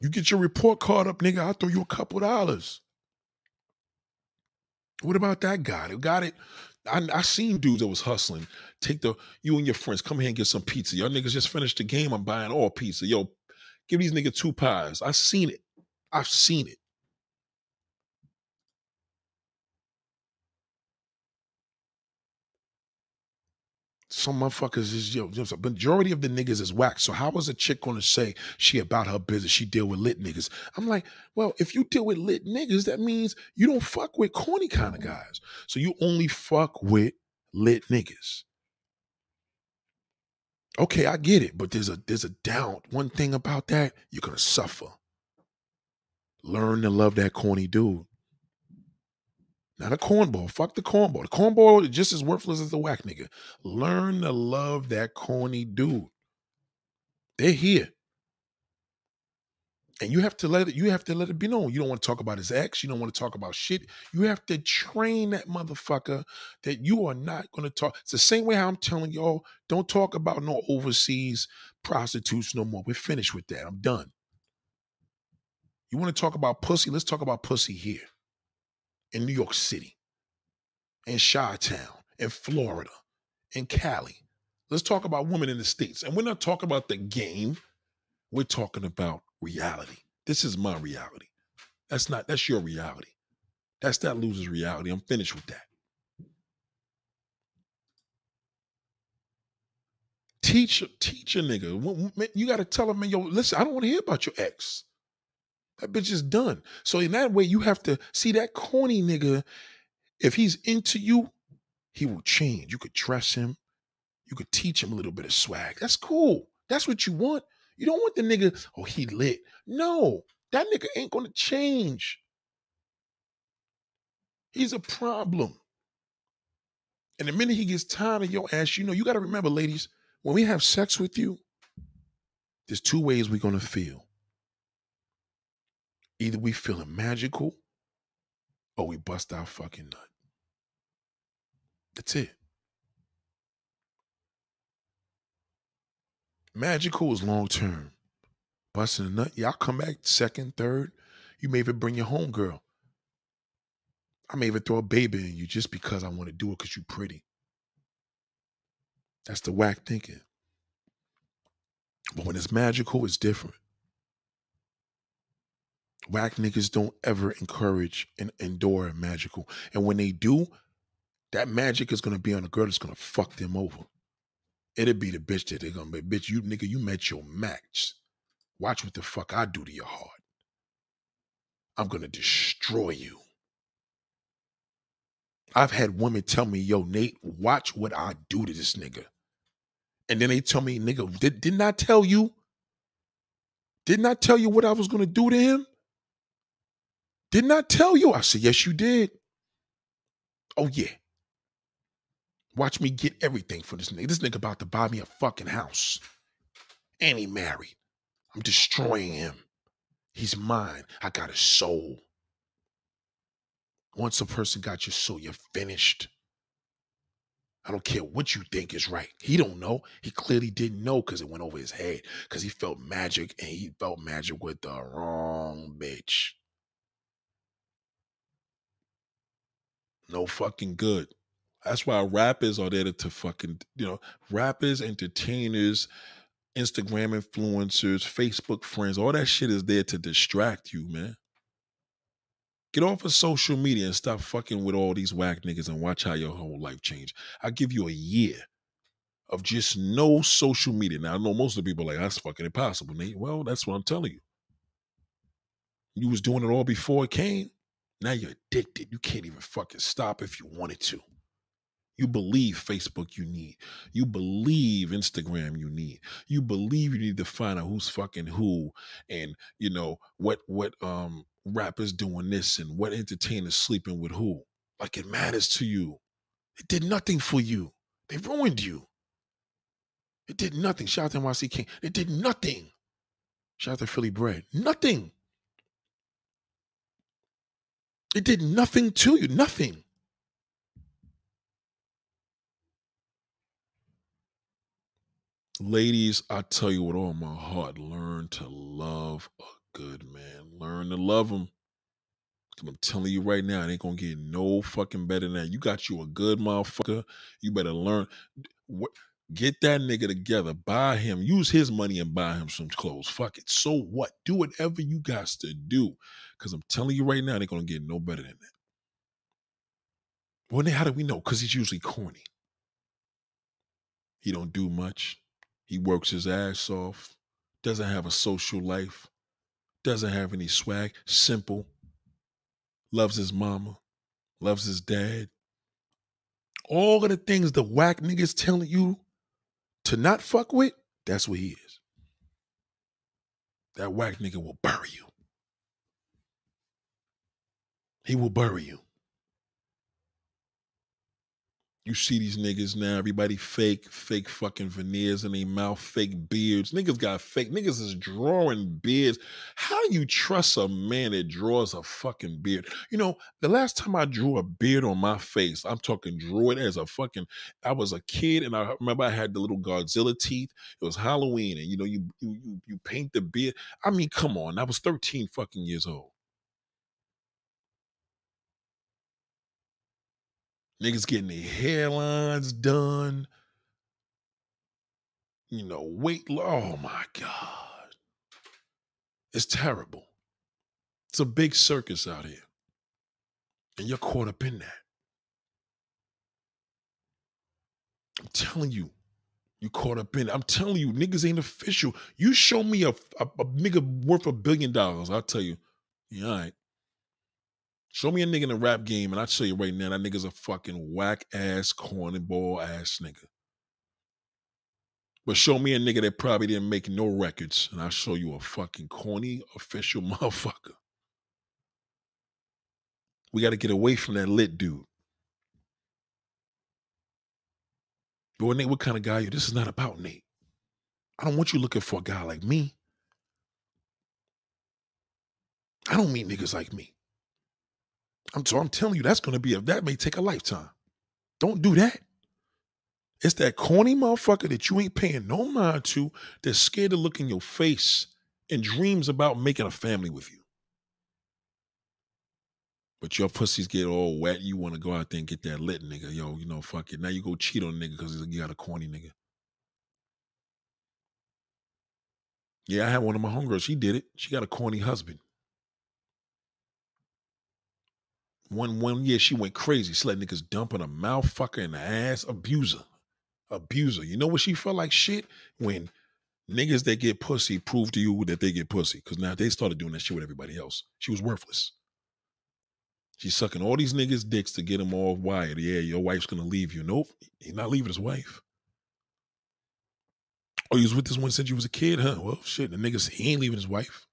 You get your report card up, nigga, I'll throw you a couple dollars. What about that guy who got it? I, I seen dudes that was hustling. Take the you and your friends come here and get some pizza. Y'all niggas just finished the game. I'm buying all pizza. Yo, give these niggas two pies. I seen it. I've seen it. Some motherfuckers is yo, the majority of the niggas is whack. So how was a chick gonna say she about her business? She deal with lit niggas. I'm like, well, if you deal with lit niggas, that means you don't fuck with corny kind of guys. So you only fuck with lit niggas. Okay, I get it, but there's a there's a down. One thing about that, you're gonna suffer. Learn to love that corny dude. Not a cornball. Fuck the cornball. The cornball is just as worthless as the whack nigga. Learn to love that corny dude. They're here. And you have to let it, you have to let it be known. You don't want to talk about his ex. You don't want to talk about shit. You have to train that motherfucker that you are not going to talk. It's the same way how I'm telling y'all, don't talk about no overseas prostitutes no more. We're finished with that. I'm done. You want to talk about pussy? Let's talk about pussy here in New York City, in Chi Town, in Florida, in Cali. Let's talk about women in the States. And we're not talking about the game, we're talking about reality. This is my reality. That's not, that's your reality. That's that loser's reality. I'm finished with that. Teach, teach a nigga. You got to tell him, man, yo, listen, I don't want to hear about your ex. That bitch is done. So in that way, you have to see that corny nigga. If he's into you, he will change. You could dress him. You could teach him a little bit of swag. That's cool. That's what you want. You don't want the nigga, oh, he lit. No, that nigga ain't gonna change. He's a problem. And the minute he gets tired of your ass, you know, you got to remember, ladies, when we have sex with you, there's two ways we're gonna feel. Either we feeling magical or we bust our fucking nut. That's it. Magical is long term. Busting a nut, y'all come back second, third. You may even bring your home girl. I may even throw a baby in you just because I want to do it because you're pretty. That's the whack thinking. But when it's magical, it's different. Whack niggas don't ever encourage and endure magical. And when they do, that magic is gonna be on a girl that's gonna fuck them over. It'll be the bitch that they're gonna be, bitch, you nigga, you met your match. Watch what the fuck I do to your heart. I'm gonna destroy you. I've had women tell me, yo, Nate, watch what I do to this nigga. And then they tell me, nigga, did, didn't I tell you? Didn't I tell you what I was gonna do to him? Didn't I tell you? I said, Yes, you did. Oh, yeah. Watch me get everything for this nigga. This nigga about to buy me a fucking house. And he married. I'm destroying him. He's mine. I got his soul. Once a person got your soul, you're finished. I don't care what you think is right. He don't know. He clearly didn't know because it went over his head. Because he felt magic and he felt magic with the wrong bitch. No fucking good. That's why rappers are there to fucking, you know, rappers, entertainers, Instagram influencers, Facebook friends, all that shit is there to distract you, man. Get off of social media and stop fucking with all these whack niggas and watch how your whole life change. I give you a year of just no social media. Now I know most of the people like that's fucking impossible, Nate. Well, that's what I'm telling you. You was doing it all before it came. Now you're addicted. You can't even fucking stop if you wanted to. You believe Facebook you need. You believe Instagram you need. You believe you need to find out who's fucking who and you know what what um rappers doing this and what entertainers sleeping with who. Like it matters to you. It did nothing for you. They ruined you. It did nothing. Shout out to NYC King. It did nothing. Shout out to Philly Bread. Nothing. It did nothing to you, nothing. Ladies, I tell you with all my heart, learn to love a good man. Learn to love him. I'm telling you right now, it ain't gonna get no fucking better than that. You got you a good motherfucker. You better learn. What Get that nigga together. Buy him. Use his money and buy him some clothes. Fuck it. So what? Do whatever you got to do. Because I'm telling you right now, they're going to get no better than that. Well, then how do we know? Because he's usually corny. He don't do much. He works his ass off. Doesn't have a social life. Doesn't have any swag. Simple. Loves his mama. Loves his dad. All of the things the whack niggas telling you to not fuck with, that's what he is. That whack nigga will bury you. He will bury you. You see these niggas now, everybody fake, fake fucking veneers in their mouth, fake beards. Niggas got fake, niggas is drawing beards. How you trust a man that draws a fucking beard? You know, the last time I drew a beard on my face, I'm talking drew it as a fucking, I was a kid and I remember I had the little Godzilla teeth. It was Halloween and you know, you you you paint the beard. I mean, come on, I was 13 fucking years old. Niggas getting their hairlines done. You know, weight. Oh my God. It's terrible. It's a big circus out here. And you're caught up in that. I'm telling you, you caught up in it. I'm telling you, niggas ain't official. You show me a, a, a nigga worth a billion dollars, I'll tell you, yeah, all right. Show me a nigga in the rap game, and I'll tell you right now, that nigga's a fucking whack ass, corny ball ass nigga. But show me a nigga that probably didn't make no records, and I'll show you a fucking corny official motherfucker. We got to get away from that lit dude. But Nate, what kind of guy you? This is not about Nate. I don't want you looking for a guy like me. I don't meet niggas like me. I'm so I'm telling you, that's gonna be a that may take a lifetime. Don't do that. It's that corny motherfucker that you ain't paying no mind to that's scared to look in your face and dreams about making a family with you. But your pussies get all wet. You want to go out there and get that lit nigga. Yo, you know, fuck it. Now you go cheat on nigga because you got a corny nigga. Yeah, I had one of my homegirls. She did it. She got a corny husband. One one year she went crazy. She let niggas dump in her mouth, fucker in the ass, abuser. Abuser. You know what she felt like shit? When niggas that get pussy prove to you that they get pussy. Cause now they started doing that shit with everybody else. She was worthless. She's sucking all these niggas' dicks to get them all wired. Yeah, your wife's gonna leave you. Nope, he's not leaving his wife. Oh, you was with this one since you was a kid, huh? Well, shit, the niggas, he ain't leaving his wife.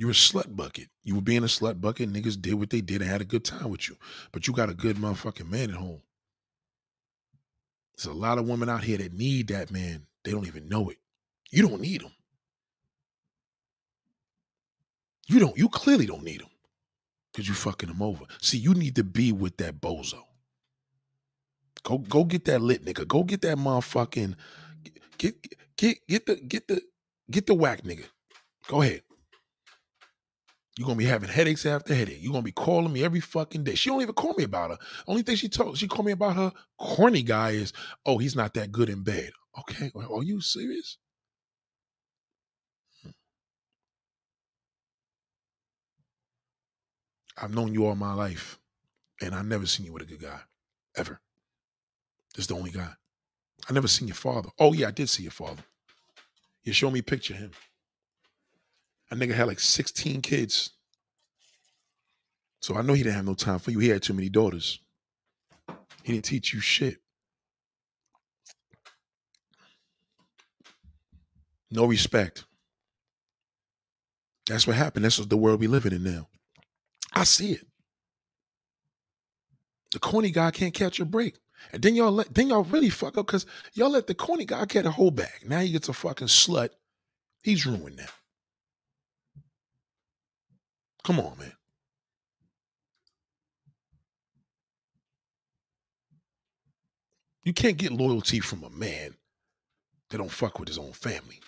You're a slut bucket. You were being a slut bucket. Niggas did what they did and had a good time with you. But you got a good motherfucking man at home. There's a lot of women out here that need that man. They don't even know it. You don't need him. You don't. You clearly don't need him because you fucking him over. See, you need to be with that bozo. Go, go get that lit nigga. Go get that motherfucking get get get the get the get the whack nigga. Go ahead. You're gonna be having headaches after headache. You're gonna be calling me every fucking day. She don't even call me about her. Only thing she told she called me about her corny guy is, oh, he's not that good in bed. Okay, are you serious? Hmm. I've known you all my life, and I've never seen you with a good guy, ever. This is the only guy. I never seen your father. Oh yeah, I did see your father. You show me a picture of him. A nigga had like 16 kids. So I know he didn't have no time for you. He had too many daughters. He didn't teach you shit. No respect. That's what happened. That's what the world we living in now. I see it. The corny guy can't catch a break. And then y'all let then y'all really fuck up because y'all let the corny guy get a whole bag. Now he gets a fucking slut. He's ruined now. Come on, man. You can't get loyalty from a man that don't fuck with his own family.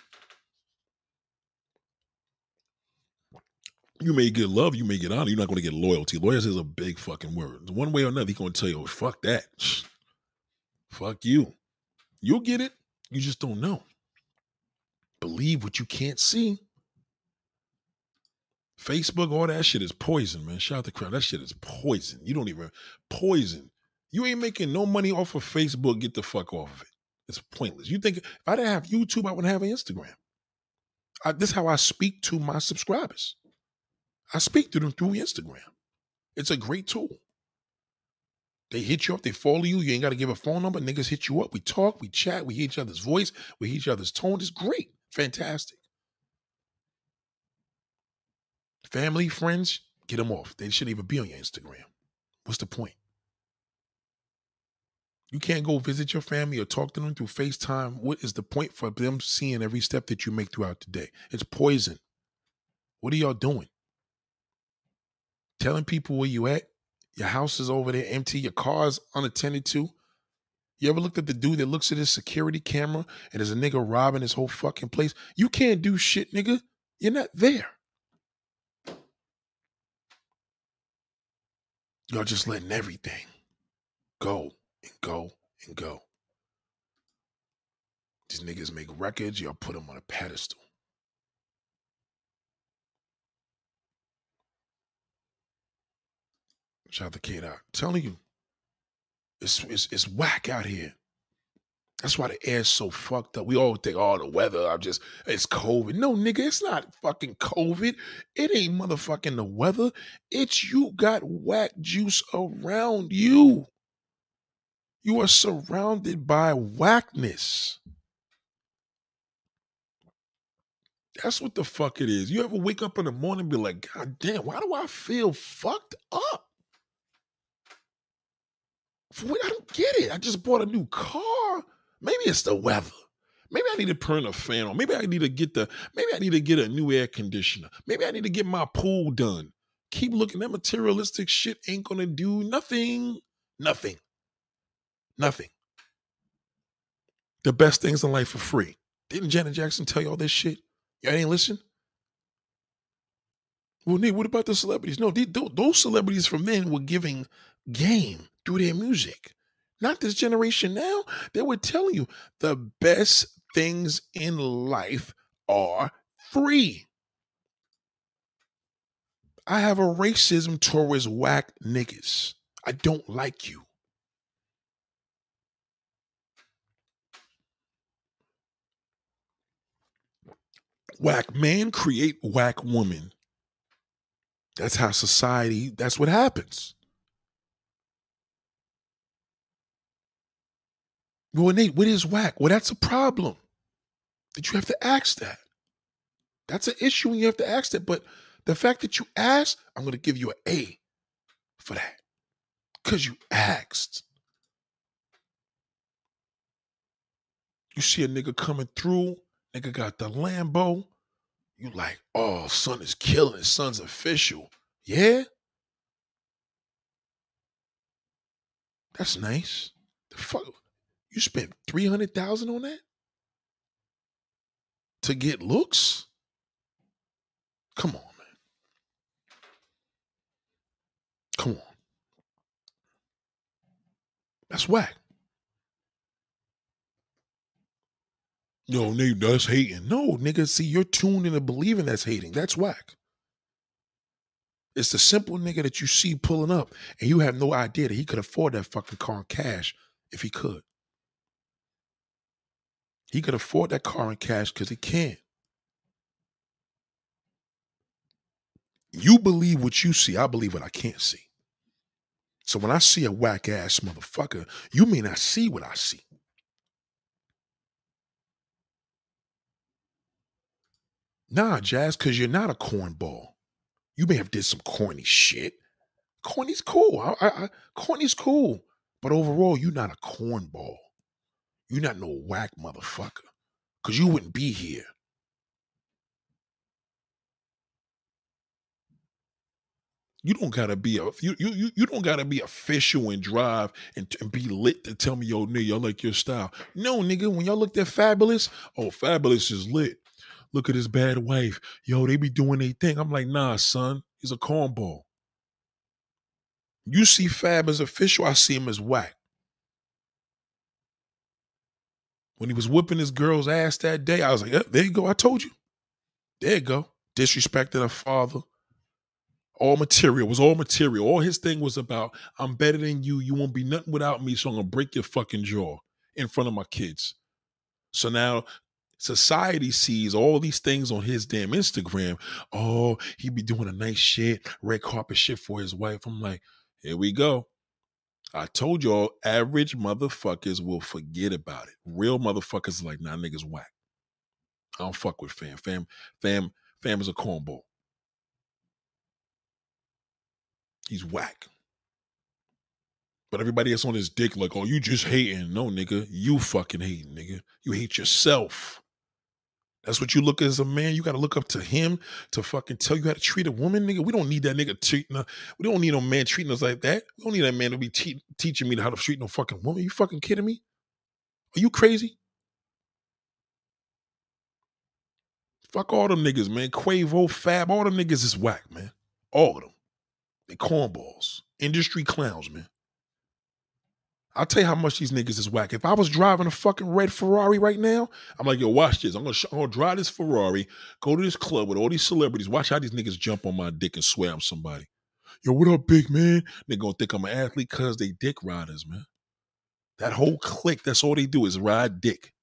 You may get love, you may get honor. You're not going to get loyalty. Loyalty is a big fucking word. One way or another, he's going to tell you, fuck that. Fuck you. You'll get it. You just don't know. Believe what you can't see. Facebook, all that shit is poison, man. Shout out to crowd. That shit is poison. You don't even poison. You ain't making no money off of Facebook. Get the fuck off of it. It's pointless. You think if I didn't have YouTube, I wouldn't have an Instagram. I, this is how I speak to my subscribers. I speak to them through Instagram. It's a great tool. They hit you up, they follow you. You ain't got to give a phone number. Niggas hit you up. We talk, we chat, we hear each other's voice, we hear each other's tone. It's great. Fantastic. Family, friends, get them off. They shouldn't even be on your Instagram. What's the point? You can't go visit your family or talk to them through FaceTime. What is the point for them seeing every step that you make throughout the day? It's poison. What are y'all doing? Telling people where you at? Your house is over there empty, your car's unattended to. You ever looked at the dude that looks at his security camera and there's a nigga robbing his whole fucking place? You can't do shit, nigga. You're not there. Y'all just letting everything go and go and go. These niggas make records, y'all put them on a pedestal. Shout out to K. Telling you, it's, it's it's whack out here. That's why the air's so fucked up. We all think, oh, the weather, I'm just, it's COVID. No, nigga, it's not fucking COVID. It ain't motherfucking the weather. It's you got whack juice around you. You are surrounded by whackness. That's what the fuck it is. You ever wake up in the morning and be like, God damn, why do I feel fucked up? I don't get it. I just bought a new car. Maybe it's the weather. Maybe I need to turn the fan on. Maybe I need to get the maybe I need to get a new air conditioner. Maybe I need to get my pool done. Keep looking that materialistic shit ain't gonna do nothing. Nothing. Nothing. The best things in life are free. Didn't Janet Jackson tell you all this shit? Y'all ain't listen? Well, Nate, what about the celebrities? No, they, those celebrities from then were giving game through their music not this generation now, they would tell you the best things in life are free. I have a racism towards whack niggas. I don't like you. Whack man create whack woman. That's how society, that's what happens. Well, Nate, what is whack? Well, that's a problem. That you have to ask that. That's an issue when you have to ask that. But the fact that you asked, I'm going to give you an A for that. Because you asked. You see a nigga coming through, nigga got the Lambo. You like, oh, son is killing, son's official. Yeah? That's nice. The fuck you spent 300,000 on that? To get looks? Come on, man. Come on. That's whack. No, nigga, that's hating. No, nigga, see, you're tuned into believing that's hating. That's whack. It's the simple nigga that you see pulling up, and you have no idea that he could afford that fucking car in cash if he could. He could afford that car in cash because he can. You believe what you see. I believe what I can't see. So when I see a whack ass motherfucker, you may not see what I see. Nah, mm. Jazz, because you're not a cornball. You may have did some corny shit. Corny's cool. I, I, I, corny's cool. But overall, you're not a cornball. You're not no whack motherfucker. Cause you wouldn't be here. You don't gotta be a you you you don't gotta be official and drive and, and be lit to tell me yo nigga I like your style. No nigga, when y'all looked at Fabolous, oh Fabolous is lit. Look at his bad wife. Yo, they be doing their thing. I'm like, nah, son, he's a cornball. You see Fab as official, I see him as whack. When he was whipping his girl's ass that day, I was like, yep, there you go. I told you. There you go. Disrespected her father. All material was all material. All his thing was about, I'm better than you. You won't be nothing without me, so I'm gonna break your fucking jaw in front of my kids. So now society sees all these things on his damn Instagram. Oh, he be doing a nice shit, red carpet shit for his wife. I'm like, here we go. I told y'all, average motherfuckers will forget about it. Real motherfuckers like, nah, niggas whack. I don't fuck with fam. Fam, fam, fam is a cornball. He's whack. But everybody that's on his dick, like, oh, you just hating. No, nigga, you fucking hating, nigga. You hate yourself. That's what you look as a man. You got to look up to him to fucking tell you how to treat a woman, nigga. We don't need that nigga treating us. We don't need no man treating us like that. We don't need that man to be te- teaching me how to treat no fucking woman. You fucking kidding me? Are you crazy? Fuck all them niggas, man. Quavo, Fab, all them niggas is whack, man. All of them. They cornballs. Industry clowns, man. I'll tell you how much these niggas is whack. If I was driving a fucking red Ferrari right now, I'm like, yo, watch this. I'm gonna, sh- I'm gonna drive this Ferrari, go to this club with all these celebrities. Watch how these niggas jump on my dick and swear I'm somebody. Yo, what up, big man? They gonna think I'm an athlete because they dick riders, man. That whole clique, that's all they do is ride dick.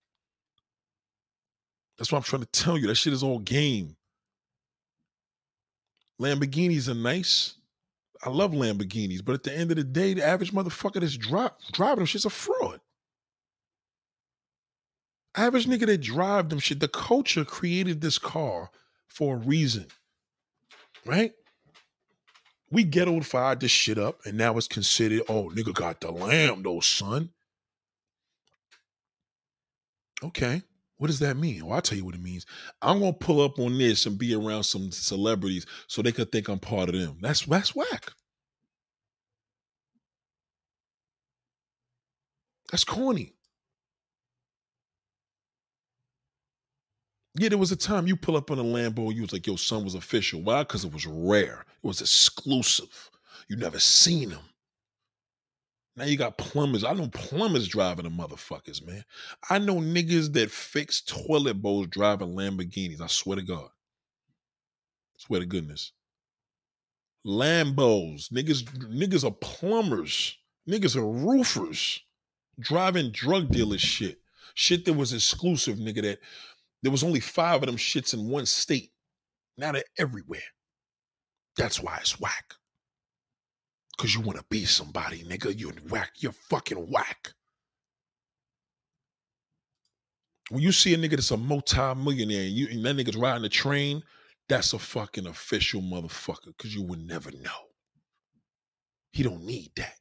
That's what I'm trying to tell you. That shit is all game. Lamborghinis are nice. I love Lamborghinis, but at the end of the day, the average motherfucker that's dri- driving them shit's a fraud. Average nigga that drive them shit, the culture created this car for a reason, right? We ghettoified this shit up, and now it's considered, oh, nigga got the lamb though, son. Okay. What does that mean? Well, I'll tell you what it means. I'm gonna pull up on this and be around some celebrities so they could think I'm part of them. That's that's whack. That's corny. Yeah, there was a time you pull up on a Lambo, you was like, your son was official. Why? Because it was rare. It was exclusive. You never seen them. Now you got plumbers. I know plumbers driving the motherfuckers, man. I know niggas that fix toilet bowls driving Lamborghinis. I swear to God. Swear to goodness. Lambos. Niggas, niggas are plumbers. Niggas are roofers. Driving drug dealer shit. Shit that was exclusive, nigga, that there was only five of them shits in one state. Now they're everywhere. That's why it's whack. Cause you want to be somebody, nigga. You're whack. You're fucking whack. When you see a nigga that's a multi-millionaire and, you, and that nigga's riding a train, that's a fucking official motherfucker. Cause you would never know. He don't need that.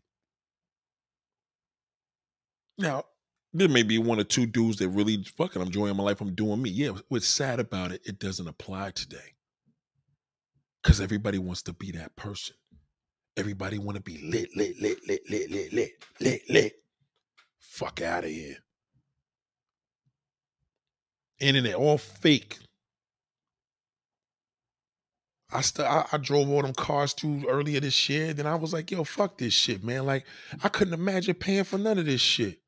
Now, there may be one or two dudes that really fucking I'm enjoying my life. I'm doing me. Yeah, what's sad about it, it doesn't apply today. Cause everybody wants to be that person. Everybody want to be lit, lit, lit, lit, lit, lit, lit, lit, lit. Fuck out of here. Internet, all fake. I, st- I I drove all them cars too earlier this year. Then I was like, yo, fuck this shit, man. Like, I couldn't imagine paying for none of this shit.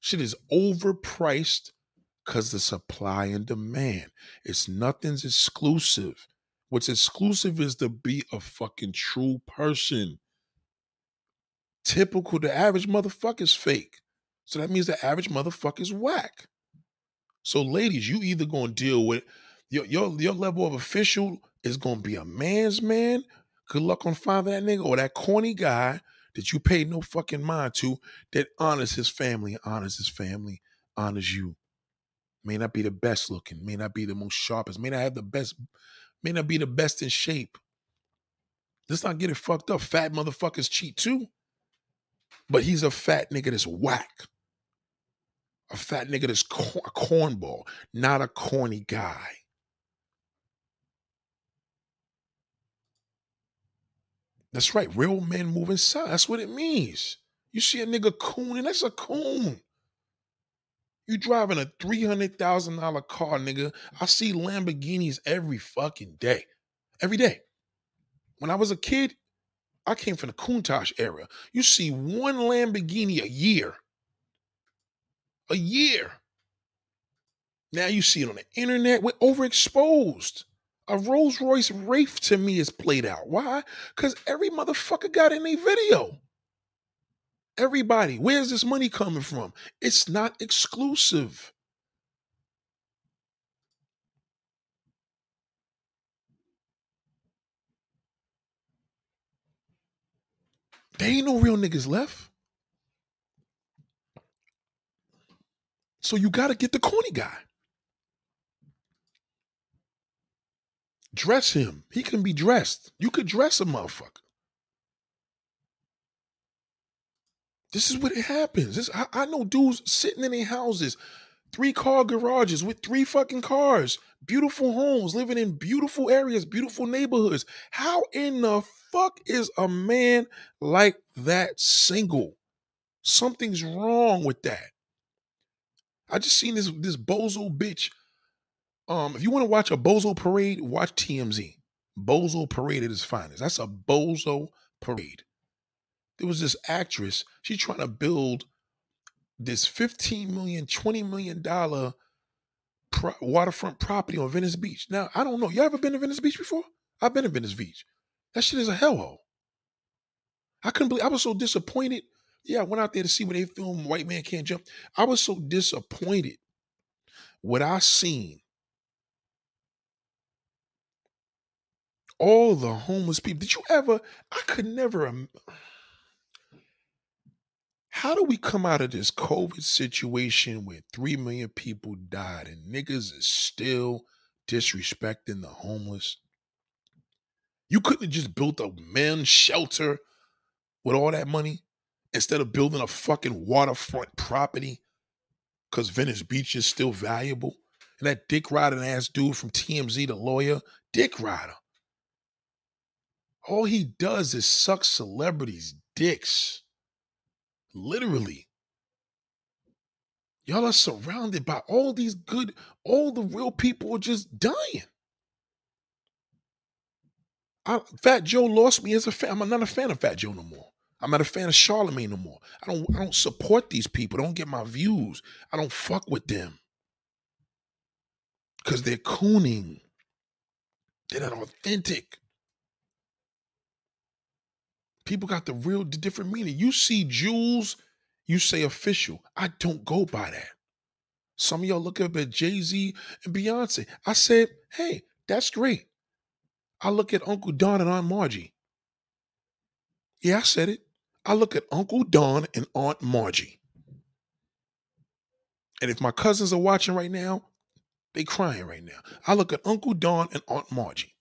Shit is overpriced because the supply and demand. It's nothing's exclusive. What's exclusive is to be a fucking true person. Typical, the average motherfucker's fake. So that means the average motherfucker's whack. So, ladies, you either gonna deal with your your, your level of official is gonna be a man's man. Good luck on finding that nigga or that corny guy that you paid no fucking mind to that honors his family, honors his family, honors you. May not be the best looking, may not be the most sharpest, may not have the best may not be the best in shape. Let's not get it fucked up. Fat motherfuckers cheat too. But he's a fat nigga that's whack. A fat nigga that's cor- a cornball, not a corny guy. That's right. Real men move inside. That's what it means. You see a nigga cooning, that's a coon. You driving a $300,000 car, nigga. I see Lamborghinis every fucking day. Every day. When I was a kid, I came from the Countach era. You see one Lamborghini a year. A year. Now you see it on the internet. We're overexposed. A Rolls Royce Wraith to me is played out. Why? Because every motherfucker got in a video. Everybody, where's this money coming from? It's not exclusive. There ain't no real niggas left. So you got to get the corny guy. Dress him. He can be dressed. You could dress a motherfucker. This is what it happens. This, I, I know dudes sitting in their houses, three car garages with three fucking cars, beautiful homes, living in beautiful areas, beautiful neighborhoods. How in the fuck is a man like that single? Something's wrong with that. I just seen this this bozo bitch. Um, if you want to watch a bozo parade, watch TMZ. Bozo parade at its finest. That's a bozo parade. There was this actress. She's trying to build this 15 million, 20 million dollar pro- waterfront property on Venice Beach. Now, I don't know. Y'all ever been to Venice Beach before? I've been to Venice Beach. That shit is a hellhole. I couldn't believe I was so disappointed. Yeah, I went out there to see where they filmed White Man Can't Jump. I was so disappointed what I seen. All the homeless people. Did you ever? I could never. How do we come out of this COVID situation where 3 million people died and niggas is still disrespecting the homeless? You couldn't have just built a men's shelter with all that money instead of building a fucking waterfront property because Venice Beach is still valuable. And that dick riding ass dude from TMZ, the lawyer, dick rider. All he does is suck celebrities' dicks. Literally. Y'all are surrounded by all these good, all the real people are just dying. I, Fat Joe lost me as a fan. I'm not a fan of Fat Joe no more. I'm not a fan of Charlemagne no more. I don't I don't support these people. Don't get my views. I don't fuck with them. Cause they're cooning. They're not authentic. People got the real the different meaning. You see Jules, you say official. I don't go by that. Some of y'all look up at Jay-Z and Beyonce. I said, hey, that's great. I look at Uncle Don and Aunt Margie. Yeah, I said it. I look at Uncle Don and Aunt Margie. And if my cousins are watching right now, they crying right now. I look at Uncle Don and Aunt Margie.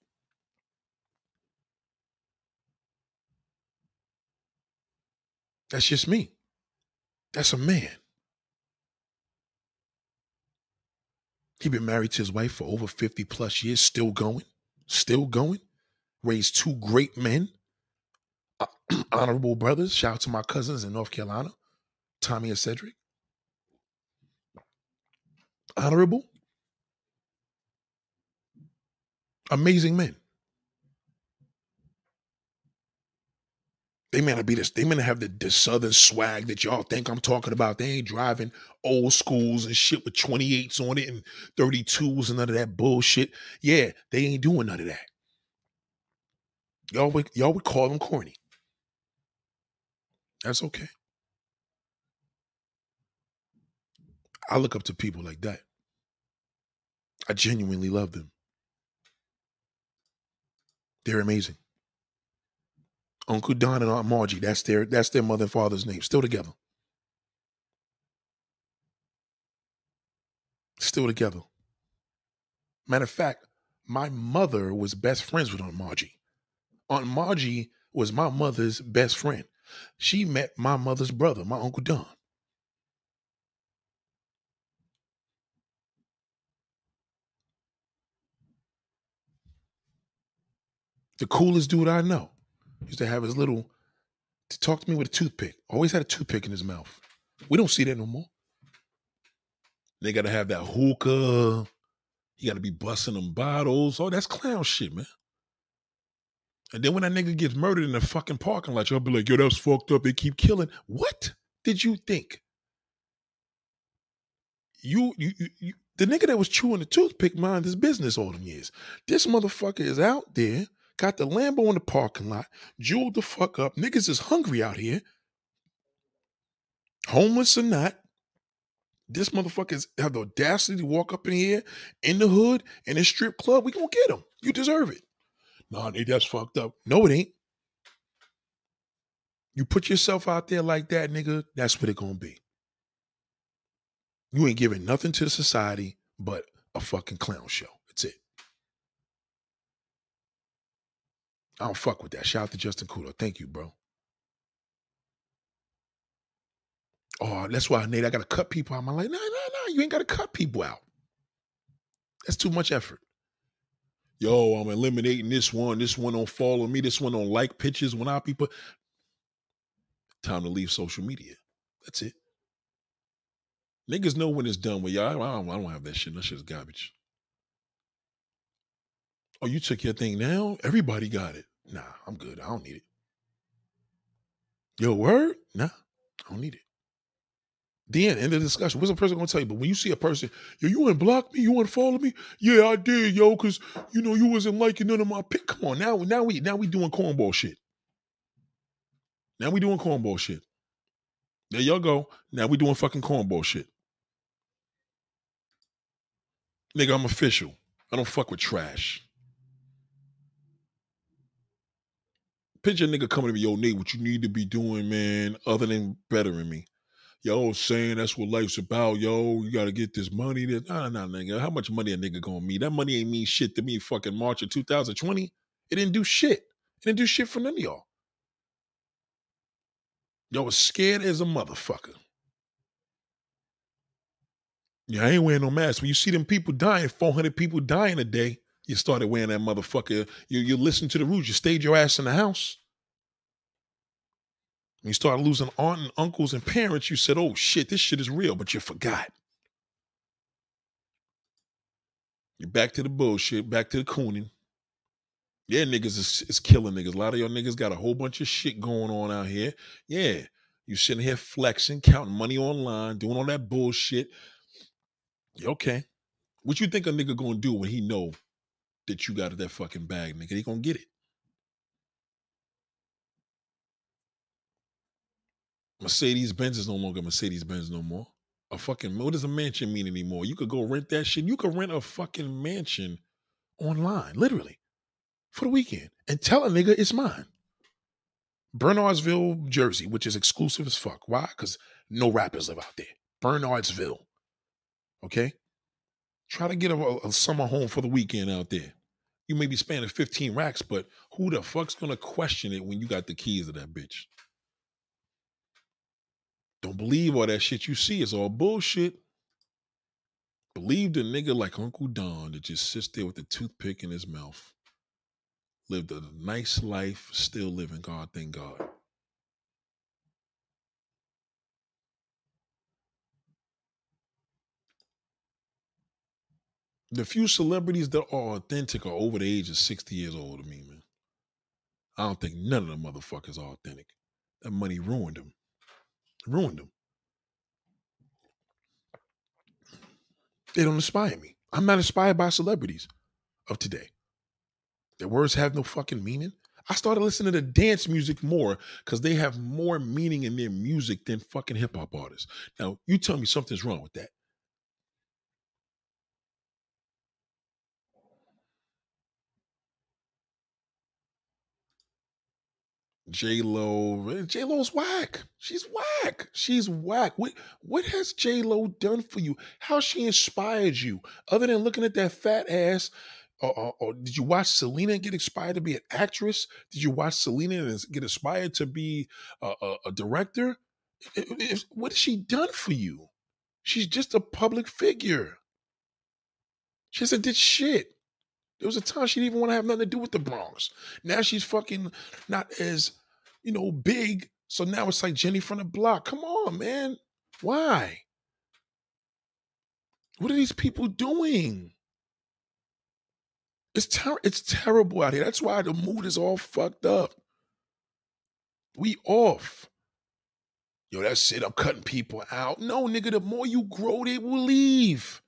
That's just me. That's a man. He been married to his wife for over 50 plus years, still going, still going. Raised two great men uh, honorable brothers. Shout out to my cousins in North Carolina, Tommy and Cedric. Honorable. Amazing men. They may not be this, they may not have the, the southern swag that y'all think I'm talking about. They ain't driving old schools and shit with 28s on it and 32s and none of that bullshit. Yeah, they ain't doing none of that. Y'all would, y'all would call them corny. That's okay. I look up to people like that. I genuinely love them. They're amazing. Uncle Don and Aunt Margie, that's their that's their mother and father's name. Still together. Still together. Matter of fact, my mother was best friends with Aunt Margie. Aunt Margie was my mother's best friend. She met my mother's brother, my Uncle Don. The coolest dude I know. Used to have his little to talk to me with a toothpick. Always had a toothpick in his mouth. We don't see that no more. They gotta have that hookah. You gotta be busting them bottles. Oh, that's clown shit, man. And then when that nigga gets murdered in the fucking parking lot, y'all be like, yo, that's fucked up. They keep killing. What did you think? You, you, you, you the nigga that was chewing the toothpick mind his business all them years. This motherfucker is out there, got the Lambo in the parking lot, jeweled the fuck up. Niggas is hungry out here. Homeless or not, this motherfuckers have the audacity to walk up in here in the hood in a strip club. We gonna get him. You deserve it. Nah, nah, that's fucked up. No, it ain't. You put yourself out there like that, nigga, that's what it gonna be. You ain't giving nothing to society but a fucking clown show. That's it. I don't fuck with that. Shout out to Justin Cooler. Thank you, bro. Oh, that's why Nate, I gotta cut people out. I'm like, no, no, no, you ain't gotta cut people out. That's too much effort. Yo, I'm eliminating this one. This one don't follow me. This one don't like pictures when I people. Time to leave social media. That's it. Niggas know when it's done with y'all. I don't, I don't have that shit. That shit's garbage. Oh, you took your thing now? Everybody got it. Nah, I'm good. I don't need it. Your word? Nah, I don't need it. Then end, of the discussion. What's a person gonna tell you? But when you see a person, yo, you want to block me? You want to follow me? Yeah, I did, yo, because you know you wasn't liking none of my pick. Come on, now, now we now we doing cornball shit. Now we doing cornball shit. There y'all go. Now we doing fucking cornball shit. Nigga, I'm official. I don't fuck with trash. Picture a nigga coming to me, yo, Nate, what you need to be doing, man, other than bettering me. Yo, saying that's what life's about, yo. You gotta get this money. This, nah, nah, nigga. How much money a nigga gonna mean? That money ain't mean shit to me fucking March of 2020. It didn't do shit. It didn't do shit for none of y'all. Y'all was scared as a motherfucker. Yeah, I ain't wearing no mask. When you see them people dying, 400 people dying a day, you started wearing that motherfucker. You, you listen to the rules. You stayed your ass in the house. When you started losing aunt and uncles and parents, you said, oh shit, this shit is real, but you forgot. You're back to the bullshit, back to the cooning. Yeah, niggas is, is killing niggas. A lot of your niggas got a whole bunch of shit going on out here. Yeah, you sitting here flexing, counting money online, doing all that bullshit. Okay. What you think a nigga gonna do when he know that you got of that fucking bag, nigga? He gonna get it. Mercedes Benz is no longer Mercedes Benz no more. A fucking what does a mansion mean anymore? You could go rent that shit. You could rent a fucking mansion online, literally, for the weekend, and tell a nigga it's mine. Bernardsville, Jersey, which is exclusive as fuck. Why? Because no rappers live out there. Bernardsville. Okay? Try to get a, a, summer home for the weekend out there. You may be spending 15 racks, but who the fuck's gonna question it when you got the keys to that bitch? Don't believe all that shit you see. It's all bullshit. Believe the nigga like Uncle Don that just sits there with the toothpick in his mouth. Lived a nice life, still living, God, thank God. The few celebrities that are authentic are over the age of 60 years old to me, man. I don't think none of them motherfuckers are authentic. That money ruined them. Ruined them. They don't inspire me. I'm not inspired by celebrities of today. Their words have no fucking meaning. I started listening to dance music more because they have more meaning in their music than fucking hip hop artists. Now, you tell me something's wrong with that. J Lo, J Lo's whack. She's whack. She's whack. What what has J Lo done for you? How she inspired you? Other than looking at that fat ass, or, or, or, did you watch Selena get inspired to be an actress? Did you watch Selena get inspired to be a, a, a director? what has she done for you? She's just a public figure. She hasn't did shit. There was a time she didn't even want to have nothing to do with the Bronx. Now she's fucking not as you know, big. So now it's like Jenny from the block. Come on, man. Why? What are these people doing? It's ter- it's terrible out here. That's why the mood is all fucked up. We off. Yo, that's it. I'm cutting people out. No, nigga, the more you grow, they will leave.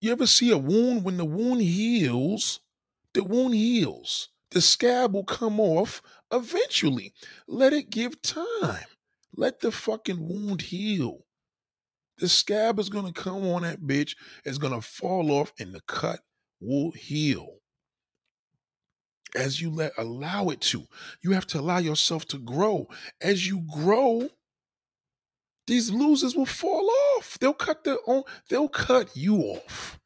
You ever see a wound when the wound heals? The wound heals. The scab will come off eventually. Let it give time. Let the fucking wound heal. The scab is gonna come on that bitch. It's gonna fall off, and the cut will heal. As you let allow it to, you have to allow yourself to grow. As you grow, these losers will fall off. They'll cut their own. They'll cut you off.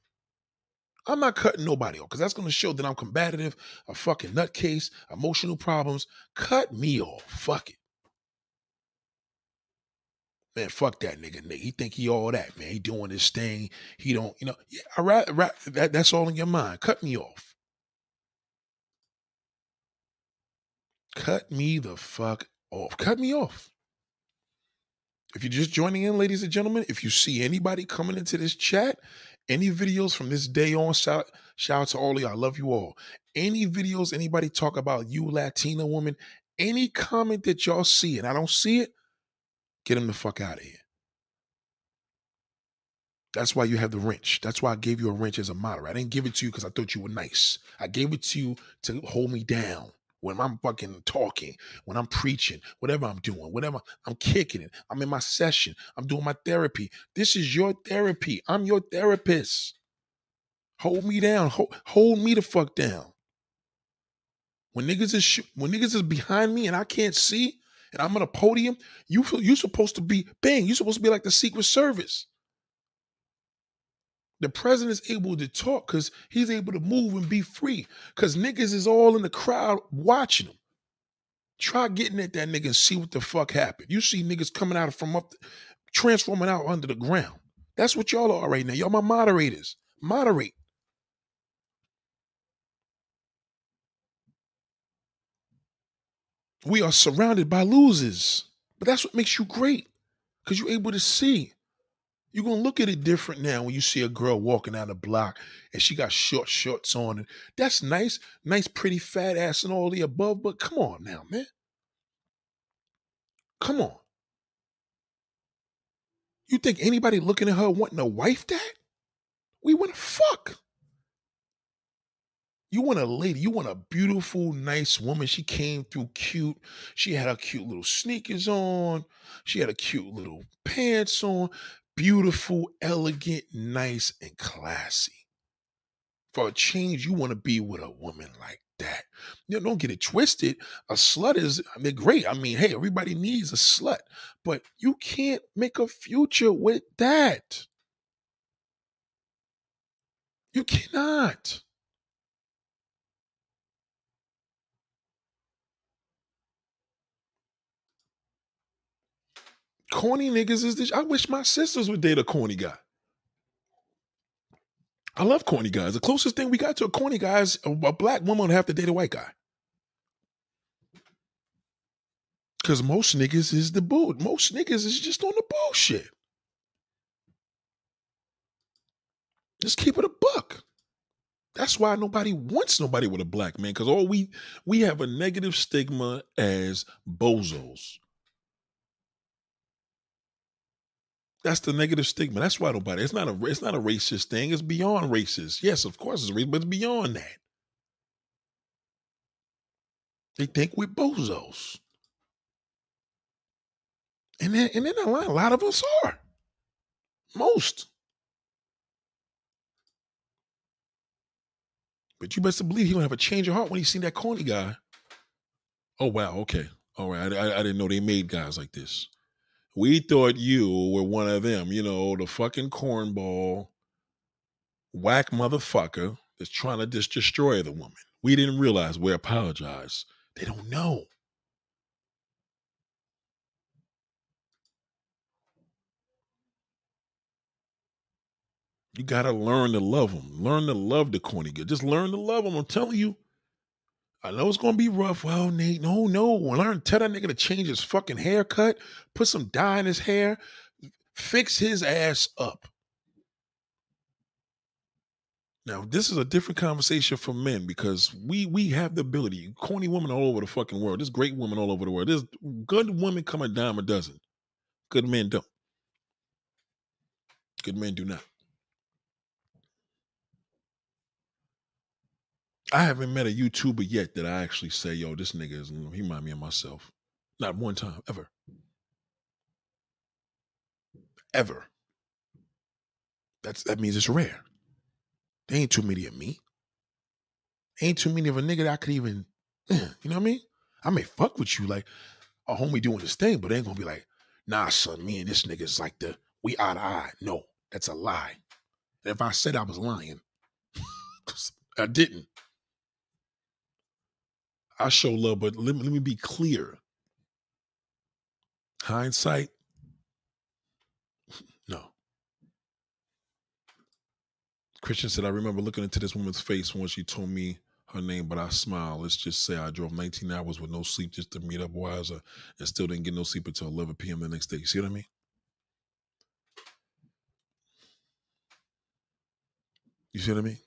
I'm not cutting nobody off because that's going to show that I'm combative, a fucking nutcase, emotional problems. Cut me off. Fuck it. Man, fuck that nigga. Nigga, he think he all that, man. He doing his thing. He don't, you know. Yeah, I rather, that, that's all in your mind. Cut me off. Cut me the fuck off. Cut me off. If you're just joining in, ladies and gentlemen, if you see anybody coming into this chat, any videos from this day on, shout, shout out to all of you. I love you all. Any videos, anybody talk about you, Latina woman, any comment that y'all see and I don't see it, get them the fuck out of here. That's why you have the wrench. That's why I gave you a wrench as a moderator. I didn't give it to you because I thought you were nice. I gave it to you to hold me down when I'm fucking talking, when I'm preaching, whatever I'm doing, whatever I'm kicking it. I'm in my session. I'm doing my therapy. This is your therapy. I'm your therapist. Hold me down. Hold, hold me the fuck down. When niggas is sh- when niggas is behind me and I can't see and I'm on a podium, you you supposed to be bang. You supposed to be like the Secret Service. The president is able to talk because he's able to move and be free. Because niggas is all in the crowd watching him. Try getting at that nigga and see what the fuck happened. You see niggas coming out from up, transforming out under the ground. That's what y'all are right now. Y'all my moderators. Moderate. We are surrounded by losers. But that's what makes you great. Because you're able to see. You're gonna look at it different now when you see a girl walking down the block and she got short shorts on. And that's nice, nice, pretty fat ass and all the above. But come on now, man. Come on. You think anybody looking at her wanting a wife that? We want to fuck. You want a lady, you want a beautiful, nice woman. She came through cute. She had her cute little sneakers on. She had a cute little pants on beautiful, elegant, nice, and classy. For a change, you want to be with a woman like that. You know, don't get it twisted. A slut is, I mean, great. I mean, hey, everybody needs a slut, but you can't make a future with that. You cannot. Corny niggas is this. I wish my sisters would date a corny guy. I love corny guys. The closest thing we got to a corny guy is a, a black woman would have to date a white guy. Cause most niggas is the bull. Most niggas is just on the bullshit. Just keep it a buck. That's why nobody wants nobody with a black man. Cause all we we have a negative stigma as bozos. That's the negative stigma. That's why nobody. It's not a. It's not a racist thing. It's beyond racist. Yes, of course it's racist, but it's beyond that. They think we're bozos, and then and then a lot, a lot of us are. Most. But you best believe he gonna have a change of heart when he seen that corny guy. Oh wow, okay, all right. I, I, I didn't know they made guys like this. We thought you were one of them, you know, the fucking cornball, whack motherfucker that's trying to just destroy the woman. We didn't realize we apologize. They don't know. You got to learn to love them. Learn to love the corny good. Just learn to love them. I'm telling you. I know it's gonna be rough. Well, Nate, no, no. Learn, tell that nigga to change his fucking haircut, put some dye in his hair, fix his ass up. Now, this is a different conversation for men because we we have the ability. Corny women all over the fucking world. There's great women all over the world. There's good women come a dime a dozen. Good men don't. Good men do not. I haven't met a YouTuber yet that I actually say, yo, this nigga is, mm, he remind me of myself. Not one time, ever. Ever. That's that means it's rare. There ain't too many of me. Ain't too many of a nigga that I could even, you know what I mean? I may fuck with you like a homie doing this thing, but ain't gonna be like, nah, son, me and this nigga is like the we eye to eye. No, that's a lie. And if I said I was lying, I didn't. I show love, but let me, let me be clear. Hindsight, no. Christian said, I remember looking into this woman's face when she told me her name, but I smiled. Let's just say I drove 19 hours with no sleep just to meet up Wiser and still didn't get no sleep until 11 p.m. the next day. You see what I mean? You see what I mean?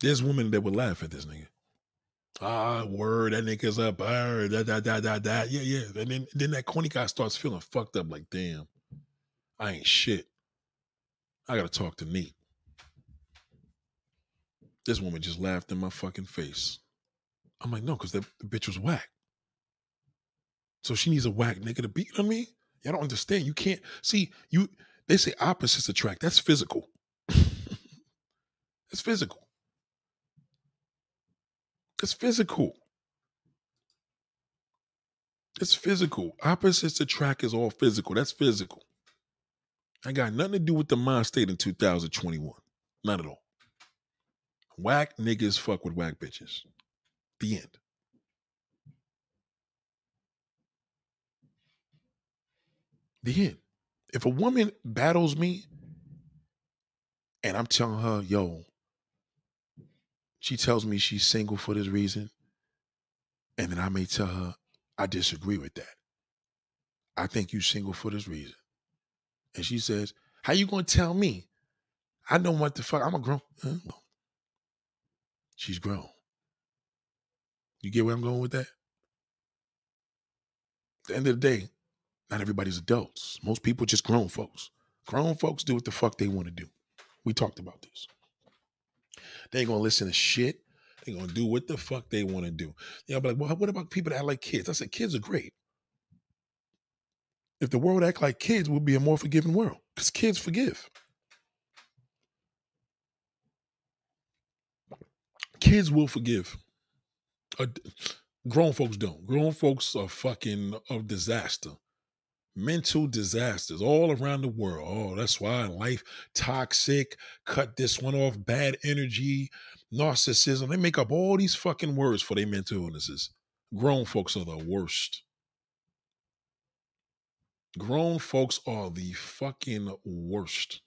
There's women that would laugh at this nigga. Ah, word, that nigga's up. Ah, da, da, da, da, da. Yeah, yeah. And then, then that corny guy starts feeling fucked up like, damn, I ain't shit. I gotta talk to me. This woman just laughed in my fucking face. I'm like, no, because the bitch was whack. So she needs a whack nigga to beat. I mean? Y'all don't understand. You can't see you. They say opposites attract. That's physical. That's physical. That's physical. It's physical. Opposites attract is all physical. That's physical. I got nothing to do with the mind state in 2021. Not at all. Whack niggas fuck with whack bitches. The end. The end. If a woman battles me and I'm telling her, yo, she tells me she's single for this reason, and then I may tell her, I disagree with that. I think you're single for this reason. And she says, How you gonna tell me? I know what the fuck. I'm a grown. Huh? She's grown. You get where I'm going with that? At the end of the day, not everybody's adults. Most people just grown folks. Grown folks do what the fuck they want to do. We talked about this. They ain't gonna listen to shit. They gonna do what the fuck they want to do. Know, be like, well, what about people that act like kids? I said, kids are great. If the world act like kids, we'd be a more forgiving world. Because kids forgive. Kids will forgive. Uh, grown folks don't. Grown folks are fucking a disaster. Mental disasters all around the world. Oh, that's why life toxic, cut this one off, bad energy, narcissism. They make up all these fucking words for their mental illnesses. Grown folks are the worst. Grown folks are the fucking worst.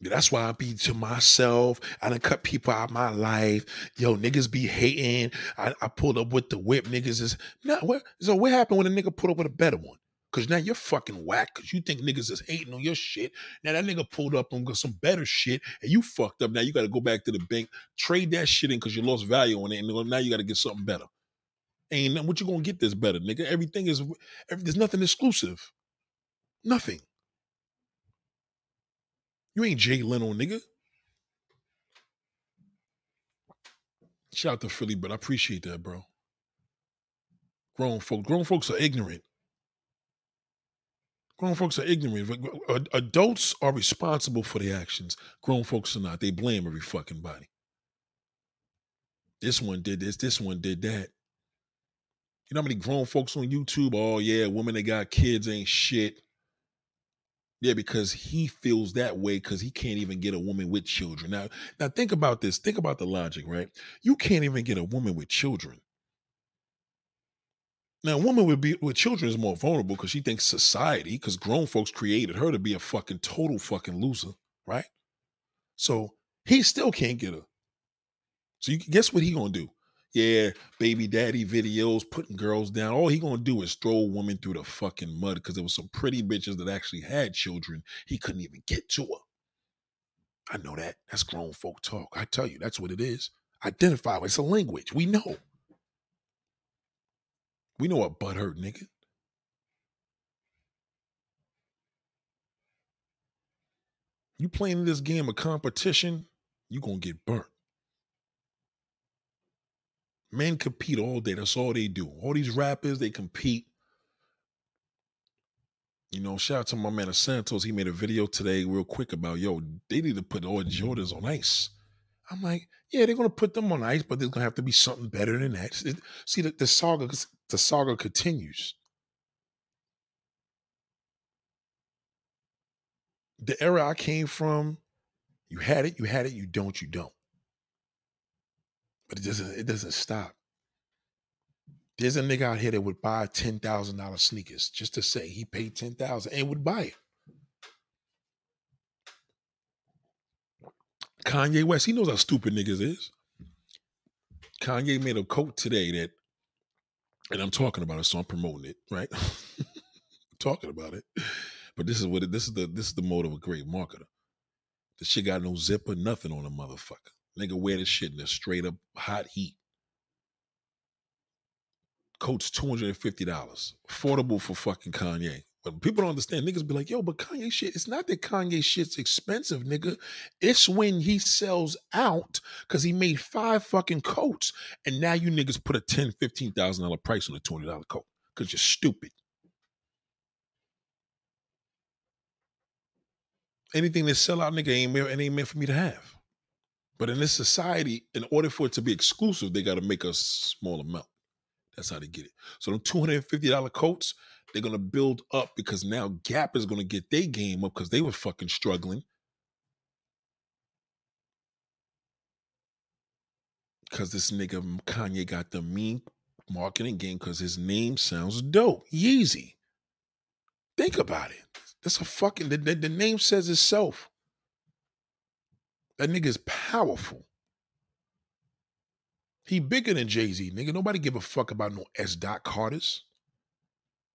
That's why I be to myself. I done cut people out of my life. Yo, niggas be hating. I, I pulled up with the whip. Niggas is now what so what happened when a nigga pulled up with a better one? Cause now you're fucking whack because you think niggas is hating on your shit. Now that nigga pulled up on some better shit and you fucked up. Now you gotta go back to the bank, trade that shit in because you lost value on it, and now you gotta get something better. Ain't what you gonna get this better, nigga. Everything is every, there's nothing exclusive. Nothing. You ain't Jay Leno, nigga. Shout out to Philly, but I appreciate that, bro. Grown folks, grown folks are ignorant. Grown folks are ignorant. Uh, adults are responsible for their actions. Grown folks are not. They blame every fucking body. This one did this. This one did that. You know how many grown folks on YouTube? Oh yeah, women that got kids ain't shit. Yeah, because he feels that way because he can't even get a woman with children. Now, now think about this. Think about the logic, right? You can't even get a woman with children. Now, a woman with be with children is more vulnerable because she thinks society, because grown folks created her to be a fucking total fucking loser, right? So he still can't get her. So you guess what he gonna do? Yeah, baby daddy videos, putting girls down. All he gonna do is throw a woman through the fucking mud because there was some pretty bitches that actually had children. He couldn't even get to her. I know that. That's grown folk talk. I tell you, that's what it is. Identify. It's a language. We know. We know what butt hurt, nigga. You playing this game of competition, you gonna get burnt. Men compete all day. That's all they do. All these rappers, they compete. You know, shout out to my man Santos. He made a video today real quick about, yo, they need to put all Jordans on ice. I'm like, yeah, they're gonna put them on ice, but there's gonna have to be something better than that. See, the, the saga, the saga continues. The era I came from, you had it, you had it, you don't, you don't. But it doesn't it doesn't stop. There's a nigga out here that would buy ten thousand dollar sneakers just to say he paid ten thousand and would buy it. Kanye West, he knows how stupid niggas is. Kanye made a coat today that, and I'm talking about it, so I'm promoting it, right? talking about it. But this is what it, this is the this is the mode of a great marketer. The shit got no zipper, nothing on a motherfucker. Nigga wear this shit in a straight up hot heat. Coat's $250. Affordable for fucking Kanye. But people don't understand. Niggas be like, yo, but Kanye shit, it's not that Kanye shit's expensive, nigga. It's when he sells out because he made five fucking coats. And now you niggas put a $10,000, $15,000 price on a $20 coat because you're stupid. Anything that sell out, nigga, ain't meant, ain't meant for me to have. But in this society, in order for it to be exclusive, they got to make a small amount. That's how they get it. So them $250 coats, they're gonna build up because now Gap is gonna get their game up because they were fucking struggling. Cause this nigga Kanye got the mean marketing game because his name sounds dope. Yeezy. Think about it. That's a fucking the, the, the name says itself. That nigga is powerful. He bigger than Jay Z, nigga. Nobody give a fuck about no S. Dot Carters.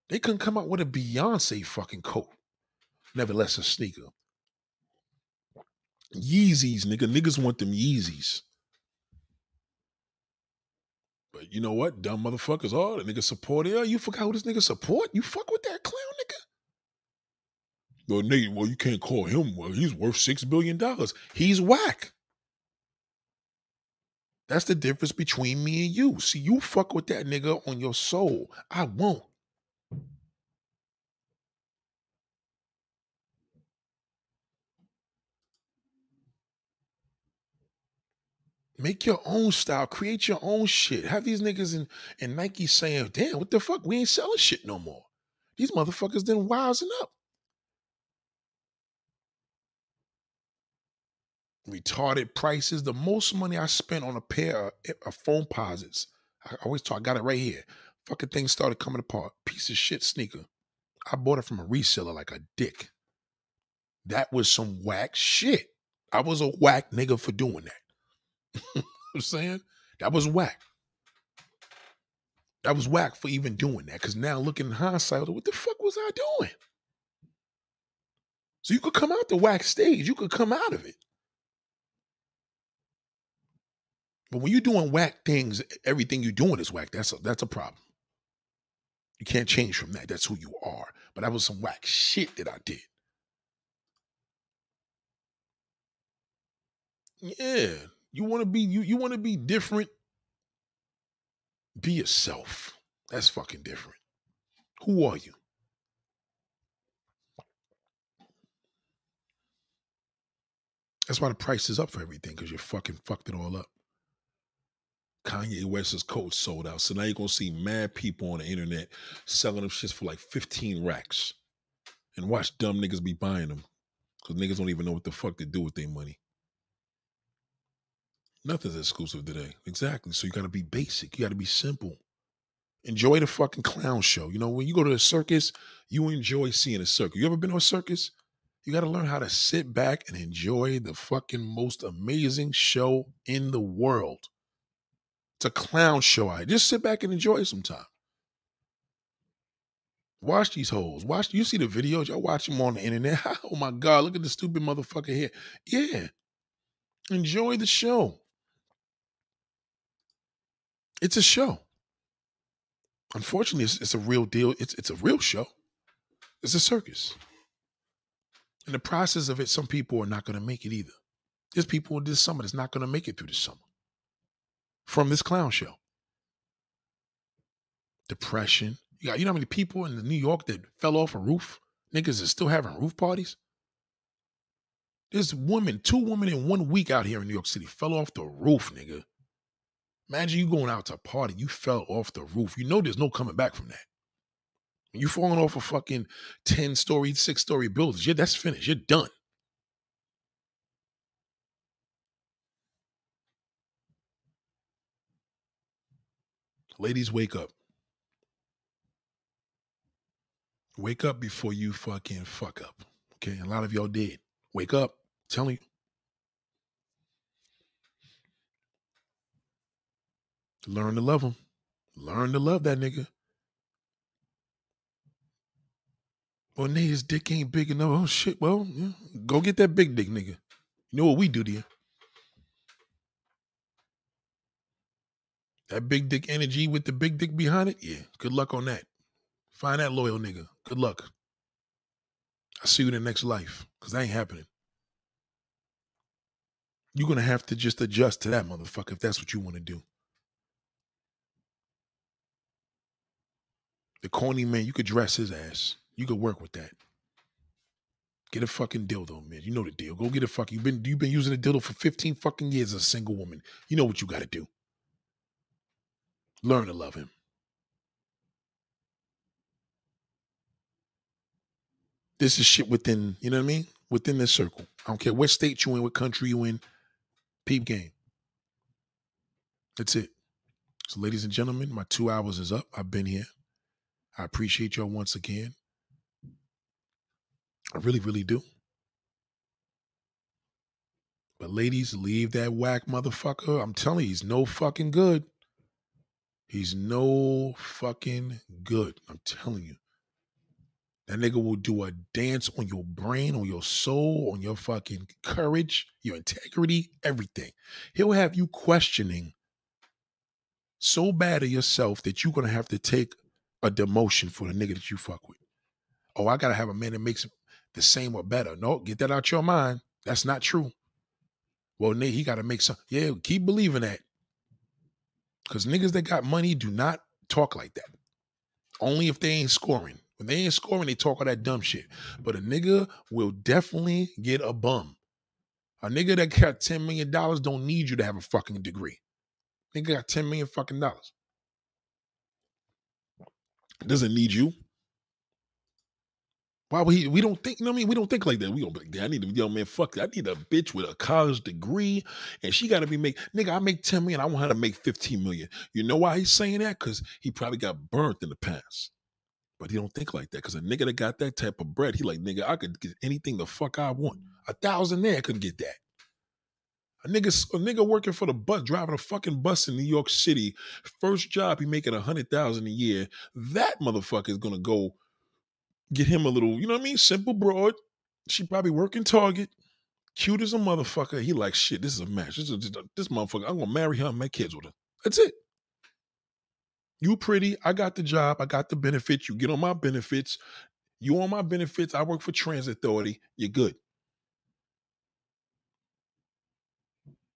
They couldn't come out with a Beyonce fucking coat. Nevertheless, a sneaker. Yeezys, nigga. Niggas want them Yeezys. But you know what? Dumb motherfuckers. Oh, the nigga support. Oh, you forgot who this nigga support? You fuck with that nigga? Well, nigga, well, you can't call him. Well, he's worth six billion dollars. He's whack. That's the difference between me and you. See, you fuck with that nigga on your soul. I won't. Make your own style. Create your own shit. Have these niggas in, in Nike saying, damn, what the fuck? We ain't selling shit no more. These motherfuckers then wising up. Retarded prices. The most money I spent on a pair of, eh, of Foamposites. I always talk, I got it right here. Fucking thing started coming apart. Piece of shit sneaker. I bought it from a reseller like a dick. That was some whack shit. I was a whack nigga for doing that. I'm saying? That was whack. That was whack for even doing that. Cause now looking in hindsight, what the fuck was I doing? So you could come out the whack stage. You could come out of it. But when you're doing whack things, everything you're doing is whack. That's a that's a problem. You can't change from that. That's who you are. But that was some whack shit that I did. Yeah. You want to be you you want to be different. Be yourself. That's fucking different. Who are you? That's why the price is up for everything because you're fucking fucked it all up. Kanye West's coat sold out. So now you're gonna see mad people on the internet selling them shits for like 15 racks. And watch dumb niggas be buying them. Cause niggas don't even know what the fuck to do with their money. Nothing's exclusive today. Exactly. So you gotta be basic. You gotta be simple. Enjoy the fucking clown show. You know, when you go to a circus, you enjoy seeing a circus. You ever been to a circus? You got to learn how to sit back and enjoy the fucking most amazing show in the world. It's a clown show. I just sit back and enjoy some time. Watch these holes. Watch. You see the videos? Y'all watch them on the internet. oh my god! Look at the stupid motherfucker here. Yeah. Enjoy the show. It's a show. Unfortunately, it's, it's a real deal. It's it's a real show. It's a circus. In the process of it, some people are not going to make it either. There's people this summer that's not going to make it through the summer from this clown show. Depression. You got you know how many people in New York that fell off a roof? Niggas is still having roof parties. This woman, two women in one week out here in New York City fell off the roof, nigga. Imagine you going out to a party, you fell off the roof. You know there's no coming back from that. You falling off a fucking 10 story, six story building. yeah, that's finished. You're done. Ladies, wake up. Wake up before you fucking fuck up. Okay. A lot of y'all did. Wake up. Tell me. Learn to love him. Learn to love that nigga. Well, nigga, his dick ain't big enough. Oh shit. Well, yeah. go get that big dick, nigga. You know what we do to you? That big dick energy with the big dick behind it. Yeah. Good luck on that. Find that loyal nigga. Good luck. I see you in the next life. Cause that ain't happening. You're gonna have to just adjust to that motherfucker if that's what you want to do. The corny man, you could dress his ass. You could work with that. Get a fucking dildo, man. You know the deal. Go get a fucking. You've been you've been using a dildo for 15 fucking years as a single woman. You know what you got to do. Learn to love him. This is shit within, you know what I mean? Within this circle. I don't care what state you in, what country you in. Peep game. That's it. So, ladies and gentlemen, my two hours is up. I've been here. I appreciate y'all once again. I really, really do. But ladies, leave that whack motherfucker. I'm telling you, he's no fucking good. He's no fucking good. I'm telling you. That nigga will do a dance on your brain, on your soul, on your fucking courage, your integrity, everything. He'll have you questioning so bad of yourself that you're gonna have to take a demotion for the nigga that you fuck with. Oh, I gotta have a man that makes the same or better. No, get that out your mind. That's not true. Well, Nate, he gotta make some. Yeah, keep believing that. Because niggas that got money do not talk like that. Only if they ain't scoring. When they ain't scoring, they talk all that dumb shit. But a nigga will definitely get a bum. A nigga that got $10 million don't need you to have a fucking degree. Nigga got 10 million fucking dollars. Doesn't need you. Why he? We don't think. You know what I mean? We don't think like that. We don't be like, I need a young man. Fuck. I need a bitch with a college degree, and she got to be make. Nigga, I make ten million. I want her to make fifteen million. You know why he's saying that? Because he probably got burnt in the past. But he don't think like that. Because a nigga that got that type of bread, he like nigga. I could get anything the fuck I want. A thousand there, I couldn't get that. A nigga, a nigga working for the bus, driving a fucking bus in New York City. First job, he making a hundred thousand a year. That motherfucker is gonna go get him a little, you know what I mean? Simple broad. She probably working Target. Cute as a motherfucker. He like, shit, this is a match. This is this motherfucker. I'm gonna marry her and make kids with her. That's it. You pretty. I got the job. I got the benefits. You get on my benefits. You on my benefits. I work for Transit Authority. You're good.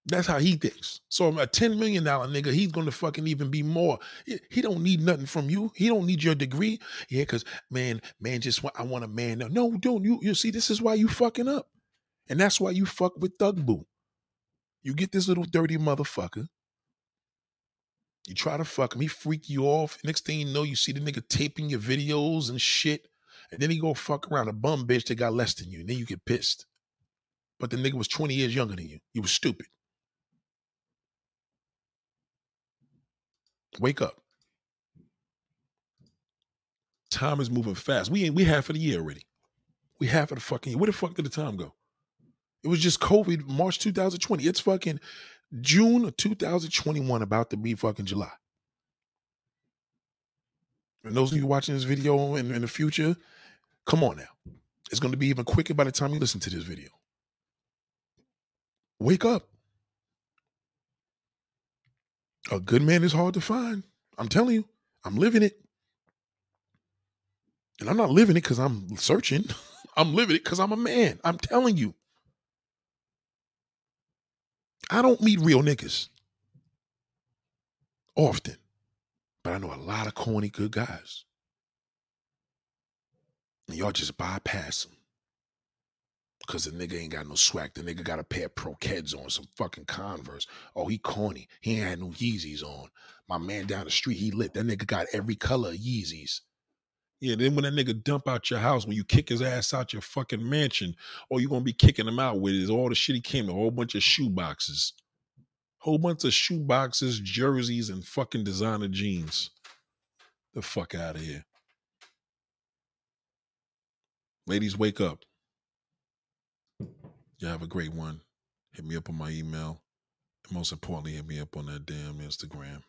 That's how he thinks. So a $10 million nigga, he's gonna fucking even be more. He, don't need nothing from you. He don't need your degree. Yeah, because man, man, just want I want a man. No, don't you you see, this is why you fucking up. And that's why you fuck with Thug Boo. You get this little dirty motherfucker. You try to fuck him, he freak you off. Next thing you know, you see the nigga taping your videos and shit. And then he go fuck around a bum bitch that got less than you. And then you get pissed. But the nigga was 20 years younger than you. You was stupid. Wake up. Time is moving fast. We ain't we half of the year already. We half of the fucking year. Where the fuck did the time go? It was just COVID, March 2020. It's fucking June of 2021, about to be fucking July. And those of you watching this video in, in the future, come on now. It's going to be even quicker by the time you listen to this video. Wake up. A good man is hard to find. I'm telling you, I'm living it. And I'm not living it because I'm searching. I'm living it because I'm a man. I'm telling you. I don't meet real niggas often, but I know a lot of corny good guys. And y'all just bypass them. Cause the nigga ain't got no swag. The nigga got a pair of pro keds on, some fucking Converse. Oh, he corny. He ain't had no Yeezys on. My man down the street, he lit. That nigga got every color of Yeezys. Yeah, then when that nigga dump out your house, when you kick his ass out your fucking mansion, all you gonna be kicking him out with is all the shit he came, in. a whole bunch of shoe boxes. Whole bunch of shoe boxes, jerseys, and fucking designer jeans. The fuck out of here. Ladies, wake up. You have a great one. Hit me up on my email. And most importantly, hit me up on that damn Instagram.